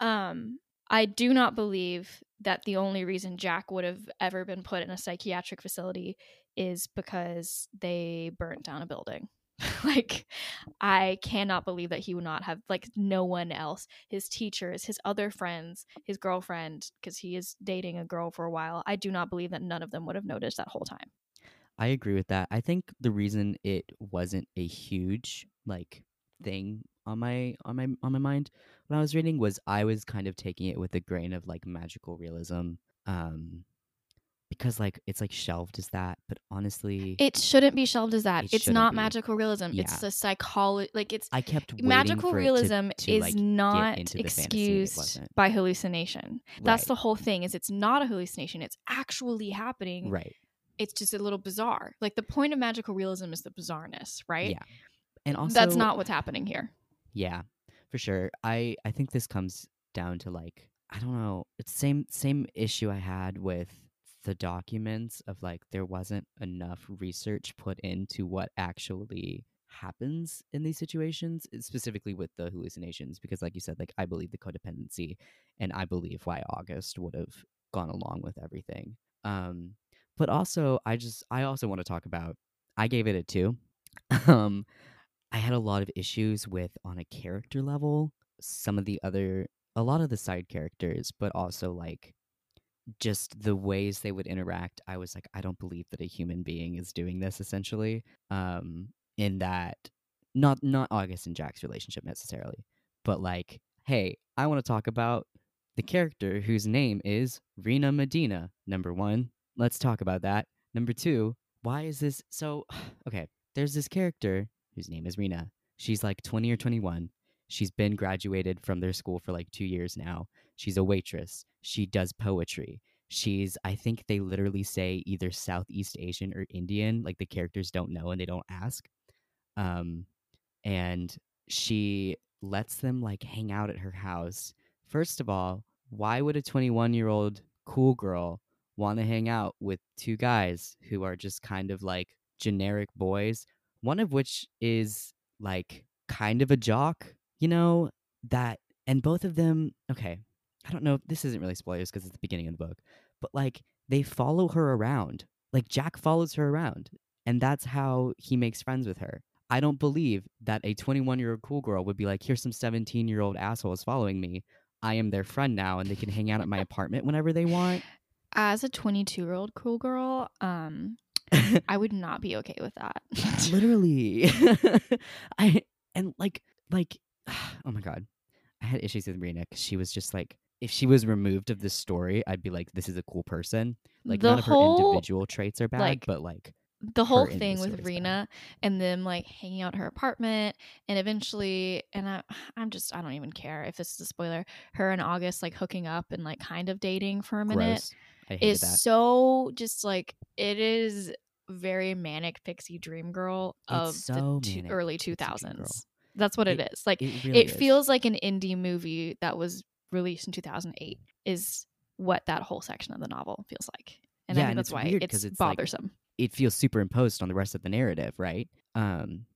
Speaker 1: Um I do not believe that the only reason Jack would have ever been put in a psychiatric facility is because they burnt down a building. like I cannot believe that he would not have like no one else, his teachers, his other friends, his girlfriend because he is dating a girl for a while. I do not believe that none of them would have noticed that whole time.
Speaker 2: I agree with that. I think the reason it wasn't a huge like thing on my on my on my mind when I was reading was I was kind of taking it with a grain of like magical realism. Um because like it's like shelved as that, but honestly
Speaker 1: It shouldn't be shelved as that.
Speaker 2: It
Speaker 1: it's
Speaker 2: shouldn't be.
Speaker 1: magical realism. It's
Speaker 2: Yeah.
Speaker 1: a psychology like it's
Speaker 2: I kept
Speaker 1: magical
Speaker 2: it to-
Speaker 1: realism
Speaker 2: to,
Speaker 1: is
Speaker 2: like,
Speaker 1: not
Speaker 2: into the fantasy and it
Speaker 1: excused by hallucination. That's
Speaker 2: Right.
Speaker 1: the whole thing is it's not a hallucination. It's actually happening.
Speaker 2: right.
Speaker 1: It's just a little bizarre. Like the point of magical realism is the bizarreness, right?
Speaker 2: Yeah. And also
Speaker 1: That's not what's happening here.
Speaker 2: Yeah, for sure. I I think this comes down to like I don't know. It's same same issue I had with the documents of like there wasn't enough research put into what actually happens in these situations, uh, specifically with the hallucinations because like you said like I believe the codependency and I believe why August would have gone along with everything. Um but also I just I also want to talk about I gave it a 2. um I had a lot of issues with on a character level some of the other a lot of the side characters, but also like just the ways they would interact. I was like, I don't believe that a human being is doing this essentially. Um in that not not August and Jack's relationship necessarily, but like, hey, I want to talk about the character whose name is Rena Medina. Number 1, let's talk about that. Number 2, why is this so okay, there's this character whose name is Rena. She's like 20 or 21. She's been graduated from their school for like 2 years now. She's a waitress. She does poetry. She's I think they literally say either Southeast Asian or Indian, like the characters don't know and they don't ask. Um and she lets them like hang out at her house. First of all, why would a 21-year-old cool girl want to hang out with two guys who are just kind of like generic boys, one of which is like kind of a jock, you know, that and both of them, okay, I don't know, this isn't really spoilers because it's the beginning of the book, but like they follow her around. Like Jack follows her around, and that's how he makes friends with her. I don't believe that a 21 year old cool girl would be like, here's some 17 year old assholes following me. I am their friend now, and they can hang out at my apartment whenever they want.
Speaker 1: As a 22 year old cool girl, um, I would not be okay with that.
Speaker 2: literally i and like like oh my god i had issues with Rena because she was just like if she was removed of this story i'd be like this is a cool person like
Speaker 1: the
Speaker 2: none of her individual traits are bad
Speaker 1: like,
Speaker 2: but like
Speaker 1: the whole
Speaker 2: her into the
Speaker 1: thing with. Rena and them like hanging out her apartment and eventually and I I'm just I don't even care if this is a spoiler her and August like hooking up and like kind of dating for a minute is
Speaker 2: that.
Speaker 1: so just like it is very manic pixie dream girl of
Speaker 2: so
Speaker 1: the two, early
Speaker 2: pixie dream girl.
Speaker 1: 2000s. That's what it
Speaker 2: It-
Speaker 1: is. Like
Speaker 2: It really
Speaker 1: it feels like an indie movie that was released in 2008 is what that whole section of the novel feels like. And
Speaker 2: Yeah,
Speaker 1: I think
Speaker 2: and
Speaker 1: that's
Speaker 2: it's
Speaker 1: why it's,
Speaker 2: it's like-
Speaker 1: bothersome.
Speaker 2: it feels superimposed on the rest of the narrative, right? Um,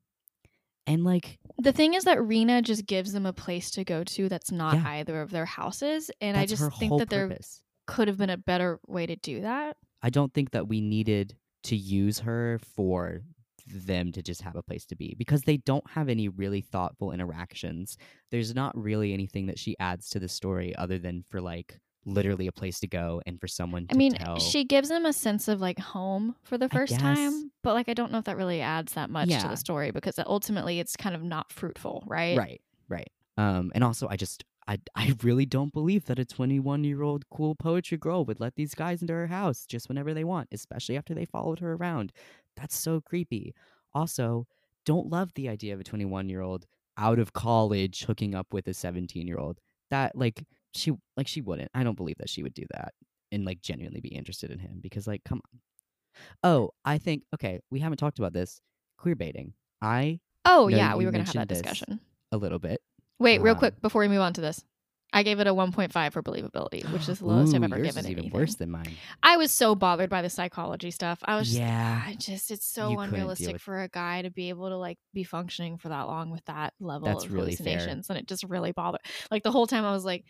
Speaker 2: and like
Speaker 1: The thing is that Rena just gives them a place to go to that's not
Speaker 2: Yeah.
Speaker 1: either of their houses, and I just think that there could have been a better way to do that.
Speaker 2: I don't think that we needed to use her for them to just have a place to be because they don't have any really thoughtful interactions. There's not really anything that she adds to the story other than for like literally a place to go and for someone to
Speaker 1: I mean,
Speaker 2: tell.
Speaker 1: she gives them a sense of like home for the first time, but like I don't know if that really adds that much to the story because ultimately it's kind of not fruitful, right?
Speaker 2: Right, right. Um, and also, I just, I, I really don't believe that a 21 year old cool poetry girl would let these guys into her house just whenever they want, especially after they followed her around. That's so creepy. Also, don't love the idea of a 21 year old out of college hooking up with a 17 year old. That, like, she, like, she wouldn't. I don't believe that she would do that and, like, genuinely be interested in him because, like, come on. Oh, I think, okay, we haven't talked about this queer baiting. I,
Speaker 1: Oh yeah, we were gonna have that discussion.
Speaker 2: a little bit.
Speaker 1: Wait, real
Speaker 2: Um,
Speaker 1: quick before we move on to this. I gave it a 1.5 for believability, which is the lowest I've ever given
Speaker 2: is even worse than mine.
Speaker 1: I was so bothered by the psychology stuff. I was just,
Speaker 2: Yeah.
Speaker 1: I just it's so unrealistic for a guy to be able to like be functioning for that long with that level
Speaker 2: That's
Speaker 1: of
Speaker 2: really fair.
Speaker 1: hallucinations, and it just really bothered. Like the whole time, I was like,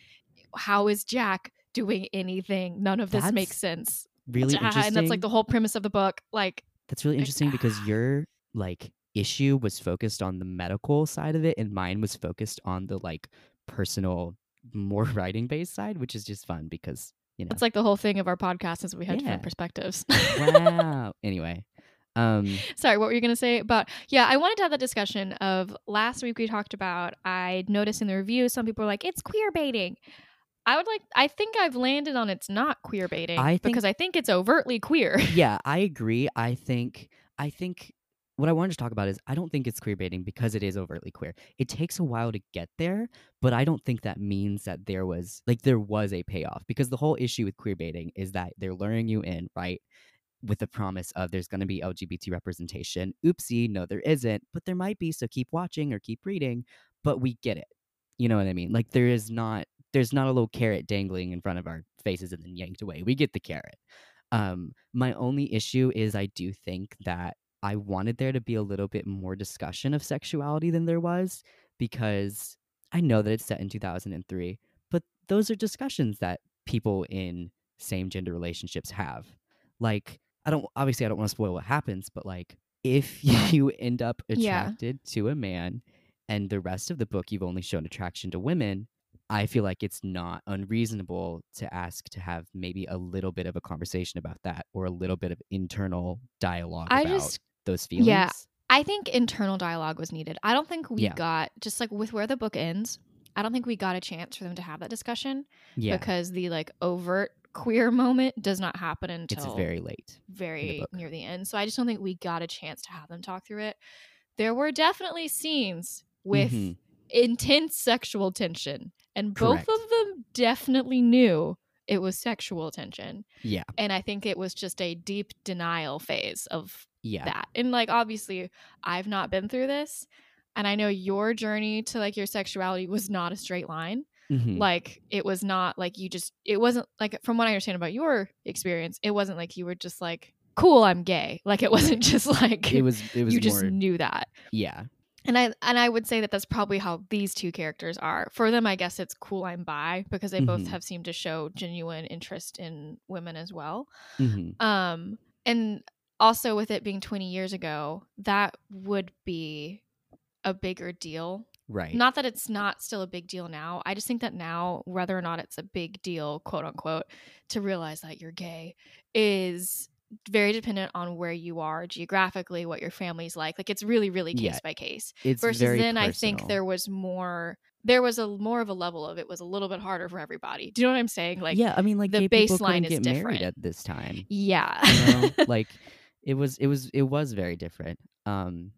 Speaker 1: "How is Jack doing anything? None of this makes sense."
Speaker 2: Really interesting.
Speaker 1: and that's like the whole premise of the book. Like,
Speaker 2: That's really
Speaker 1: like,
Speaker 2: interesting because your like issue was focused on the medical side of it, and mine was focused on the like personal, more writing based side, which is just fun because you know.
Speaker 1: it's like the whole thing of our podcast is we have
Speaker 2: Yeah.
Speaker 1: different perspectives.
Speaker 2: wow. Anyway, um,
Speaker 1: Sorry, what were you going to say about? Yeah, I wanted to have that discussion of last week we talked about. I noticed in the reviews some people were like, "It's queer baiting." I would like. I think I've landed on it's not queer baiting
Speaker 2: I think-
Speaker 1: because I think it's overtly queer.
Speaker 2: yeah, I agree. I think I think what I wanted to talk about is I don't think it's queer baiting because it is overtly queer. It takes a while to get there, but I don't think that means that there was like there was a payoff because the whole issue with queer baiting is that they're luring you in, right? With the promise of there's going to be LGBT representation. Oopsie, no, there isn't, but there might be. So keep watching or keep reading. But we get it. You know what I mean? Like there is not there's not a little carrot dangling in front of our faces and then yanked away. We get the carrot. Um, my only issue is I do think that I wanted there to be a little bit more discussion of sexuality than there was because I know that it's set in 2003, but those are discussions that people in same gender relationships have. Like, I don't obviously I don't want to spoil what happens, but like if you end up
Speaker 1: Yeah.
Speaker 2: attracted to a man and the rest of the book you've only shown attraction to women, I feel like it's not unreasonable to ask to have maybe a little bit of a conversation about that or a little bit of internal dialogue
Speaker 1: I
Speaker 2: about
Speaker 1: just
Speaker 2: those feelings.
Speaker 1: Yeah. I think internal dialogue was needed. I don't think we
Speaker 2: Yeah.
Speaker 1: got just like with where the book ends. I don't think we got a chance for them to have that discussion
Speaker 2: Yeah.
Speaker 1: because the like overt queer moment does not happen until
Speaker 2: it's very late.
Speaker 1: very
Speaker 2: book.
Speaker 1: near the end. So I just don't think we got a chance to have them talk through it. There were definitely scenes with
Speaker 2: Mhm.
Speaker 1: intense sexual tension, and both of them definitely knew it was sexual tension.
Speaker 2: Yeah.
Speaker 1: And I think it was just a deep denial phase of
Speaker 2: Yeah.
Speaker 1: that. And like obviously I've not been through this and I know your journey to like your sexuality was not a straight line.
Speaker 2: Mhm.
Speaker 1: Like it was not like you just it wasn't like from what I understand about your experience, it wasn't like you were just like cool, I'm gay. Like it wasn't just like
Speaker 2: it was it was
Speaker 1: you
Speaker 2: more
Speaker 1: just knew that.
Speaker 2: yeah.
Speaker 1: And I and I would say that that's probably how these two characters are. For them, I guess it's cool I'm bi because they both
Speaker 2: Mhm.
Speaker 1: have seemed to show genuine interest in women as well.
Speaker 2: Mhm.
Speaker 1: Um, and also with it being 20 years ago, that would be a bigger deal.
Speaker 2: Right.
Speaker 1: Not that it's not still a big deal now. I just think that now, whether or not it's a big deal, quote unquote, to realize that you're gay is very dependent on where you are geographically, what your family's like. Like it's really, really case
Speaker 2: Yeah.
Speaker 1: by case.
Speaker 2: it's
Speaker 1: Versus then, I think there was more. There was a more of a level of it was a little bit harder for everybody. Do you know what I'm saying? Like,
Speaker 2: yeah, I mean, like
Speaker 1: the baseline is
Speaker 2: get married
Speaker 1: different.
Speaker 2: at this time.
Speaker 1: yeah,
Speaker 2: You know, like it was it was it was very different. Um,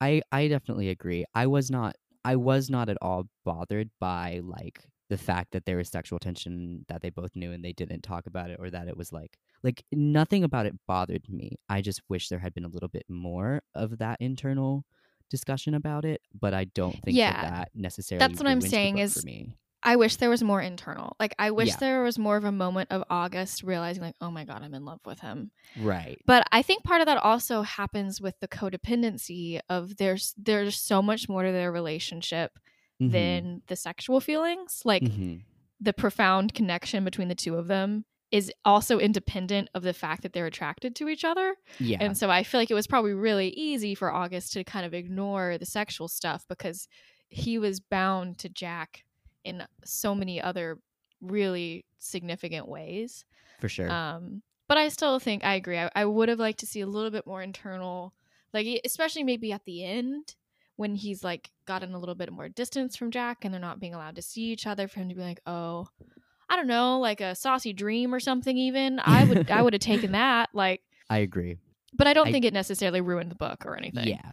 Speaker 2: I I definitely agree. I was not I was not at all bothered by like the fact that there was sexual tension that they both knew and they didn't talk about it or that it was like like nothing about it bothered me. I just wish there had been a little bit more of that internal discussion about it, but I don't think
Speaker 1: Yeah.
Speaker 2: that, that necessarily
Speaker 1: That's what I'm saying is
Speaker 2: for me.
Speaker 1: I wish there was more internal. Like I wish
Speaker 2: Yeah.
Speaker 1: there was more of a moment of August realizing like, oh my god, I'm in love with him.
Speaker 2: Right.
Speaker 1: But I think part of that also happens with the codependency of there's there's so much more to their relationship
Speaker 2: Mhm.
Speaker 1: than the sexual feelings. Like
Speaker 2: Mhm.
Speaker 1: the profound connection between the two of them is also independent of the fact that they're attracted to each other.
Speaker 2: yeah.
Speaker 1: And so I feel like it was probably really easy for August to kind of ignore the sexual stuff because he was bound to Jack in so many other really significant ways.
Speaker 2: for sure.
Speaker 1: Um, but I still think I agree. I, I would have liked to see a little bit more internal, like especially maybe at the end when he's like gotten a little bit more distance from Jack and they're not being allowed to see each other. For him to be like, oh, I don't know, like a saucy dream or something. Even I would I would have taken that. Like,
Speaker 2: I agree.
Speaker 1: but I don't
Speaker 2: I-
Speaker 1: think it necessarily ruined the book or anything.
Speaker 2: Yeah.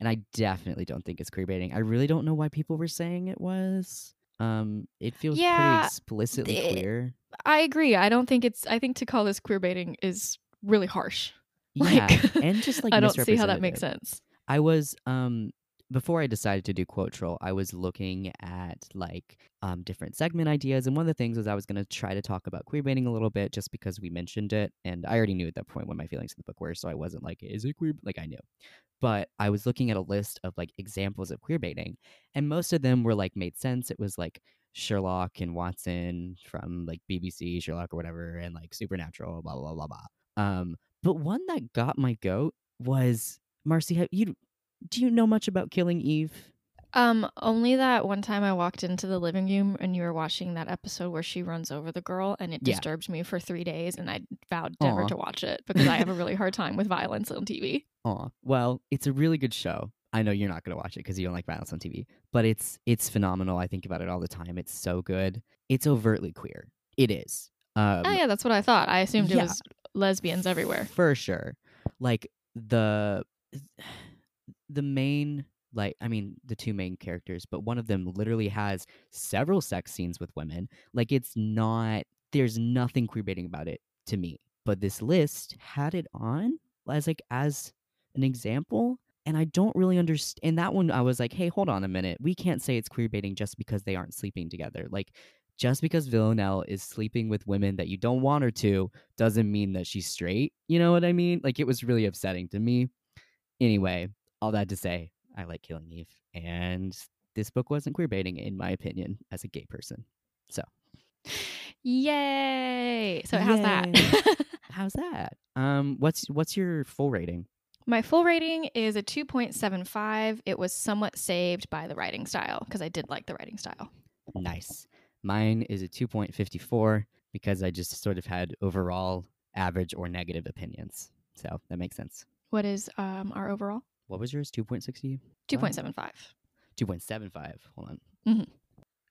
Speaker 2: And I definitely don't think it's queer baiting. I really don't know why people were saying it was. Um, it feels
Speaker 1: Yeah,
Speaker 2: pretty explicitly
Speaker 1: the-
Speaker 2: queer.
Speaker 1: I agree. I don't think it's. I think to call this queer baiting is really harsh.
Speaker 2: Yeah,
Speaker 1: Like,
Speaker 2: and just like
Speaker 1: I don't see how that makes sense.
Speaker 2: I was um before I decided to do quote troll, I was looking at like um different segment ideas, and one of the things was I was going to try to talk about queer baiting a little bit, just because we mentioned it, and I already knew at that point what my feelings in the book were, so I wasn't like, is it queer? Like I knew, but I was looking at a list of like examples of queer baiting, and most of them were like made sense. It was like Sherlock and Watson from like BBC Sherlock or whatever, and like Supernatural, blah blah blah blah. Um, but one that got my goat was Marcy. You do you know much about Killing Eve?
Speaker 1: Um, only that one time I walked into the living room and you were watching that episode where she runs over the girl and it
Speaker 2: Yeah.
Speaker 1: disturbed me for three days and I vowed never
Speaker 2: Aw.
Speaker 1: to watch it because I have a really hard time with violence on TV.
Speaker 2: Aw, well, it's a really good show. I know you're not going to watch it because you don't like violence on TV, but it's it's phenomenal. I think about it all the time. It's so good. It's overtly queer. It is. Um,
Speaker 1: oh yeah, that's what I thought. I assumed
Speaker 2: yeah.
Speaker 1: it was lesbians everywhere.
Speaker 2: for sure. Like the the main like I mean the two main characters, but one of them literally has several sex scenes with women. Like it's not there's nothing queer baiting about it to me. But this list had it on as like as an example. And I don't really understand. And that one, I was like, hey, hold on a minute. We can't say it's queer baiting just because they aren't sleeping together. Like, just because Villanelle is sleeping with women that you don't want her to doesn't mean that she's straight. You know what I mean? Like, it was really upsetting to me. Anyway, all that to say, I like Killing Eve. And this book wasn't queer baiting, in my opinion, as a gay person.
Speaker 1: So, yay! So how's that?
Speaker 2: How's that? Um, what's what's your full rating?
Speaker 1: My full rating is a 2.75. It was somewhat saved by the writing style because I did like the writing style.
Speaker 2: Nice. Mine is a 2.54 because I just sort of had overall average or negative opinions. So that makes sense.
Speaker 1: What is um, our overall?
Speaker 2: What was yours? 2.60?
Speaker 1: 2.75.
Speaker 2: 2.75. Hold on.
Speaker 1: Mhm.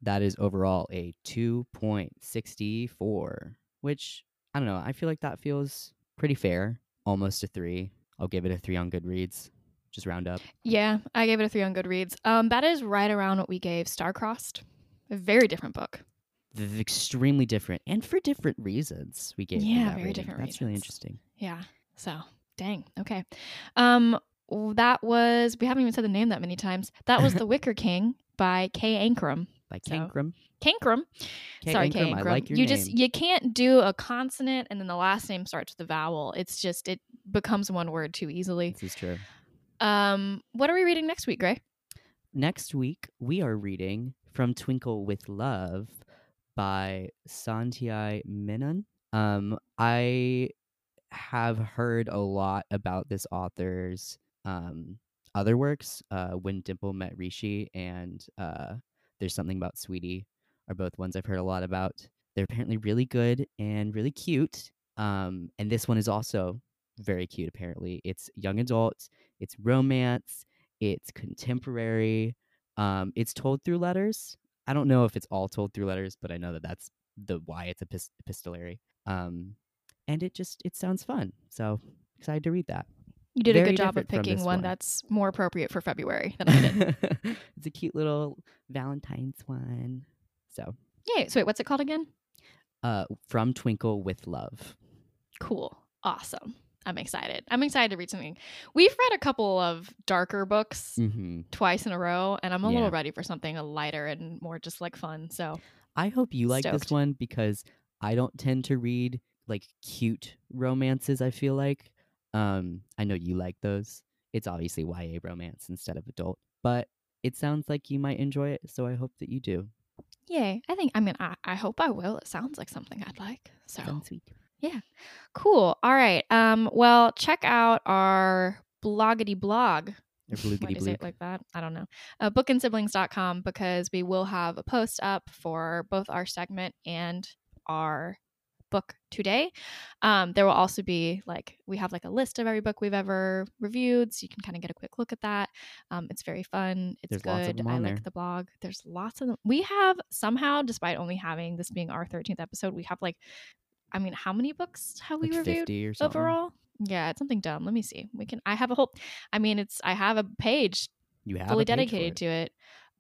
Speaker 2: That is overall a 2.64, which I don't know. I feel like that feels pretty fair. Almost a three. I'll give it a three on Goodreads. Just round up.
Speaker 1: Yeah, I gave it a three on Goodreads. Um, that is right around what we gave Starcrossed. A very different book.
Speaker 2: Extremely different and for different reasons we gave
Speaker 1: Yeah, very
Speaker 2: rating.
Speaker 1: different
Speaker 2: That's really interesting.
Speaker 1: Yeah. So, dang. Okay. Um, that was we haven't even said the name that many times. That was The Wicker King by Kay Ancrum.
Speaker 2: By
Speaker 1: So,
Speaker 2: Cankrum.
Speaker 1: Cankrum.
Speaker 2: Kay
Speaker 1: Sorry,
Speaker 2: Ancrum,
Speaker 1: Kay
Speaker 2: I
Speaker 1: Ancrum.
Speaker 2: like your
Speaker 1: you
Speaker 2: name.
Speaker 1: just you can't do a consonant and then the last name starts with a vowel. It's just it becomes one word too easily.
Speaker 2: This is true.
Speaker 1: Um, what are we reading next week, Gray?
Speaker 2: Next week, we are reading From Twinkle with Love by Sandhya Menon. Um, I have heard a lot about this author's um, other works. Uh, when Dimple Met Rishi and uh, There's Something About Sweetie are both ones I've heard a lot about. They're apparently really good and really cute. Um, and this one is also very cute, apparently. It's young adult, it's romance, it's contemporary, um, it's told through letters. I don't know if it's all told through letters, but I know that that's the why it's epis- epistolary. Um, and it just it sounds fun. So excited to read that.
Speaker 1: You did a good job of picking one
Speaker 2: one.
Speaker 1: that's more appropriate for February than I did.
Speaker 2: it's a cute little Valentine's one. So,
Speaker 1: yeah. So wait, what's it called again?
Speaker 2: uh, from Twinkle with Love.
Speaker 1: Cool. Awesome. I'm excited. I'm excited to read something. We've read a couple of darker books
Speaker 2: hmm
Speaker 1: twice in a row, and I'm a
Speaker 2: Yeah.
Speaker 1: little ready for something lighter and more just like fun. So
Speaker 2: I hope you like
Speaker 1: Stoked.
Speaker 2: this one because I don't tend to read like cute romances. I feel like um, I know you like those. It's obviously YA romance instead of adult, but it sounds like you might enjoy it. So I hope that you do.
Speaker 1: yay. I think I mean I, I hope I will. It sounds like something I'd like. So
Speaker 2: Fun, sweet. Yeah.
Speaker 1: Cool. All right. Um, well, check out our bloggity blog
Speaker 2: Or
Speaker 1: Why
Speaker 2: bloogity
Speaker 1: do you say it like that? I don't know. Uh, bookandsiblings.com because we will have a post up for both our segment and our book today. Um, there will also be like we have like a list of every book we've ever reviewed, so you can kind of get a quick look at that. Um, it's very fun. It's
Speaker 2: There's
Speaker 1: good. I like
Speaker 2: there.
Speaker 1: the blog. There's lots of them. We have somehow, despite only having this being our 13th episode, we have like, I mean, how many books have we
Speaker 2: like
Speaker 1: reviewed?
Speaker 2: 50 or something.
Speaker 1: overall yeah it's something dumb let me see we can i have a whole i mean it's i have a page
Speaker 2: You have
Speaker 1: fully
Speaker 2: a page for
Speaker 1: dedicated to it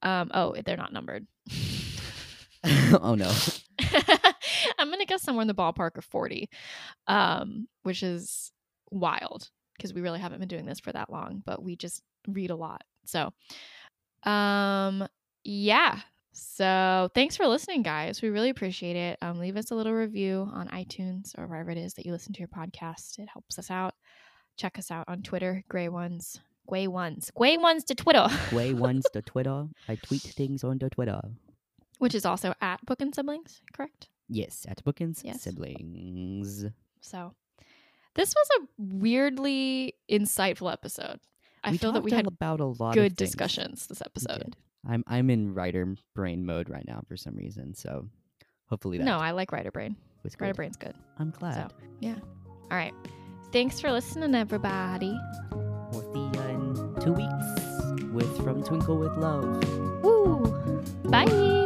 Speaker 1: um oh they're not numbered
Speaker 2: oh no.
Speaker 1: Guess somewhere in the ballpark of 40 um which is wild because we really haven't been doing this for that long but we just read a lot so um yeah so thanks for listening guys we really appreciate it um leave us a little review on itunes or wherever it is that you listen to your podcast it helps us out check us out on twitter gray ones gray ones gray ones to twitter
Speaker 2: Gray ones to Twitter. I tweet things on the Twitter.
Speaker 1: which is also at book and siblings correct
Speaker 2: Yes, at Bookins
Speaker 1: Yes.
Speaker 2: Siblings.
Speaker 1: So, this was a weirdly insightful episode. I
Speaker 2: we
Speaker 1: feel that we had
Speaker 2: about a lot of
Speaker 1: good discussions this episode.
Speaker 2: I'm I'm in writer brain mode right now for some reason, so hopefully that
Speaker 1: No, I like Writer Brain. Writer Brain's good.
Speaker 2: I'm glad. So, yeah.
Speaker 1: All right. Thanks for listening, everybody.
Speaker 2: We'll see you in two weeks with From Twinkle with Love.
Speaker 1: Woo! Bye.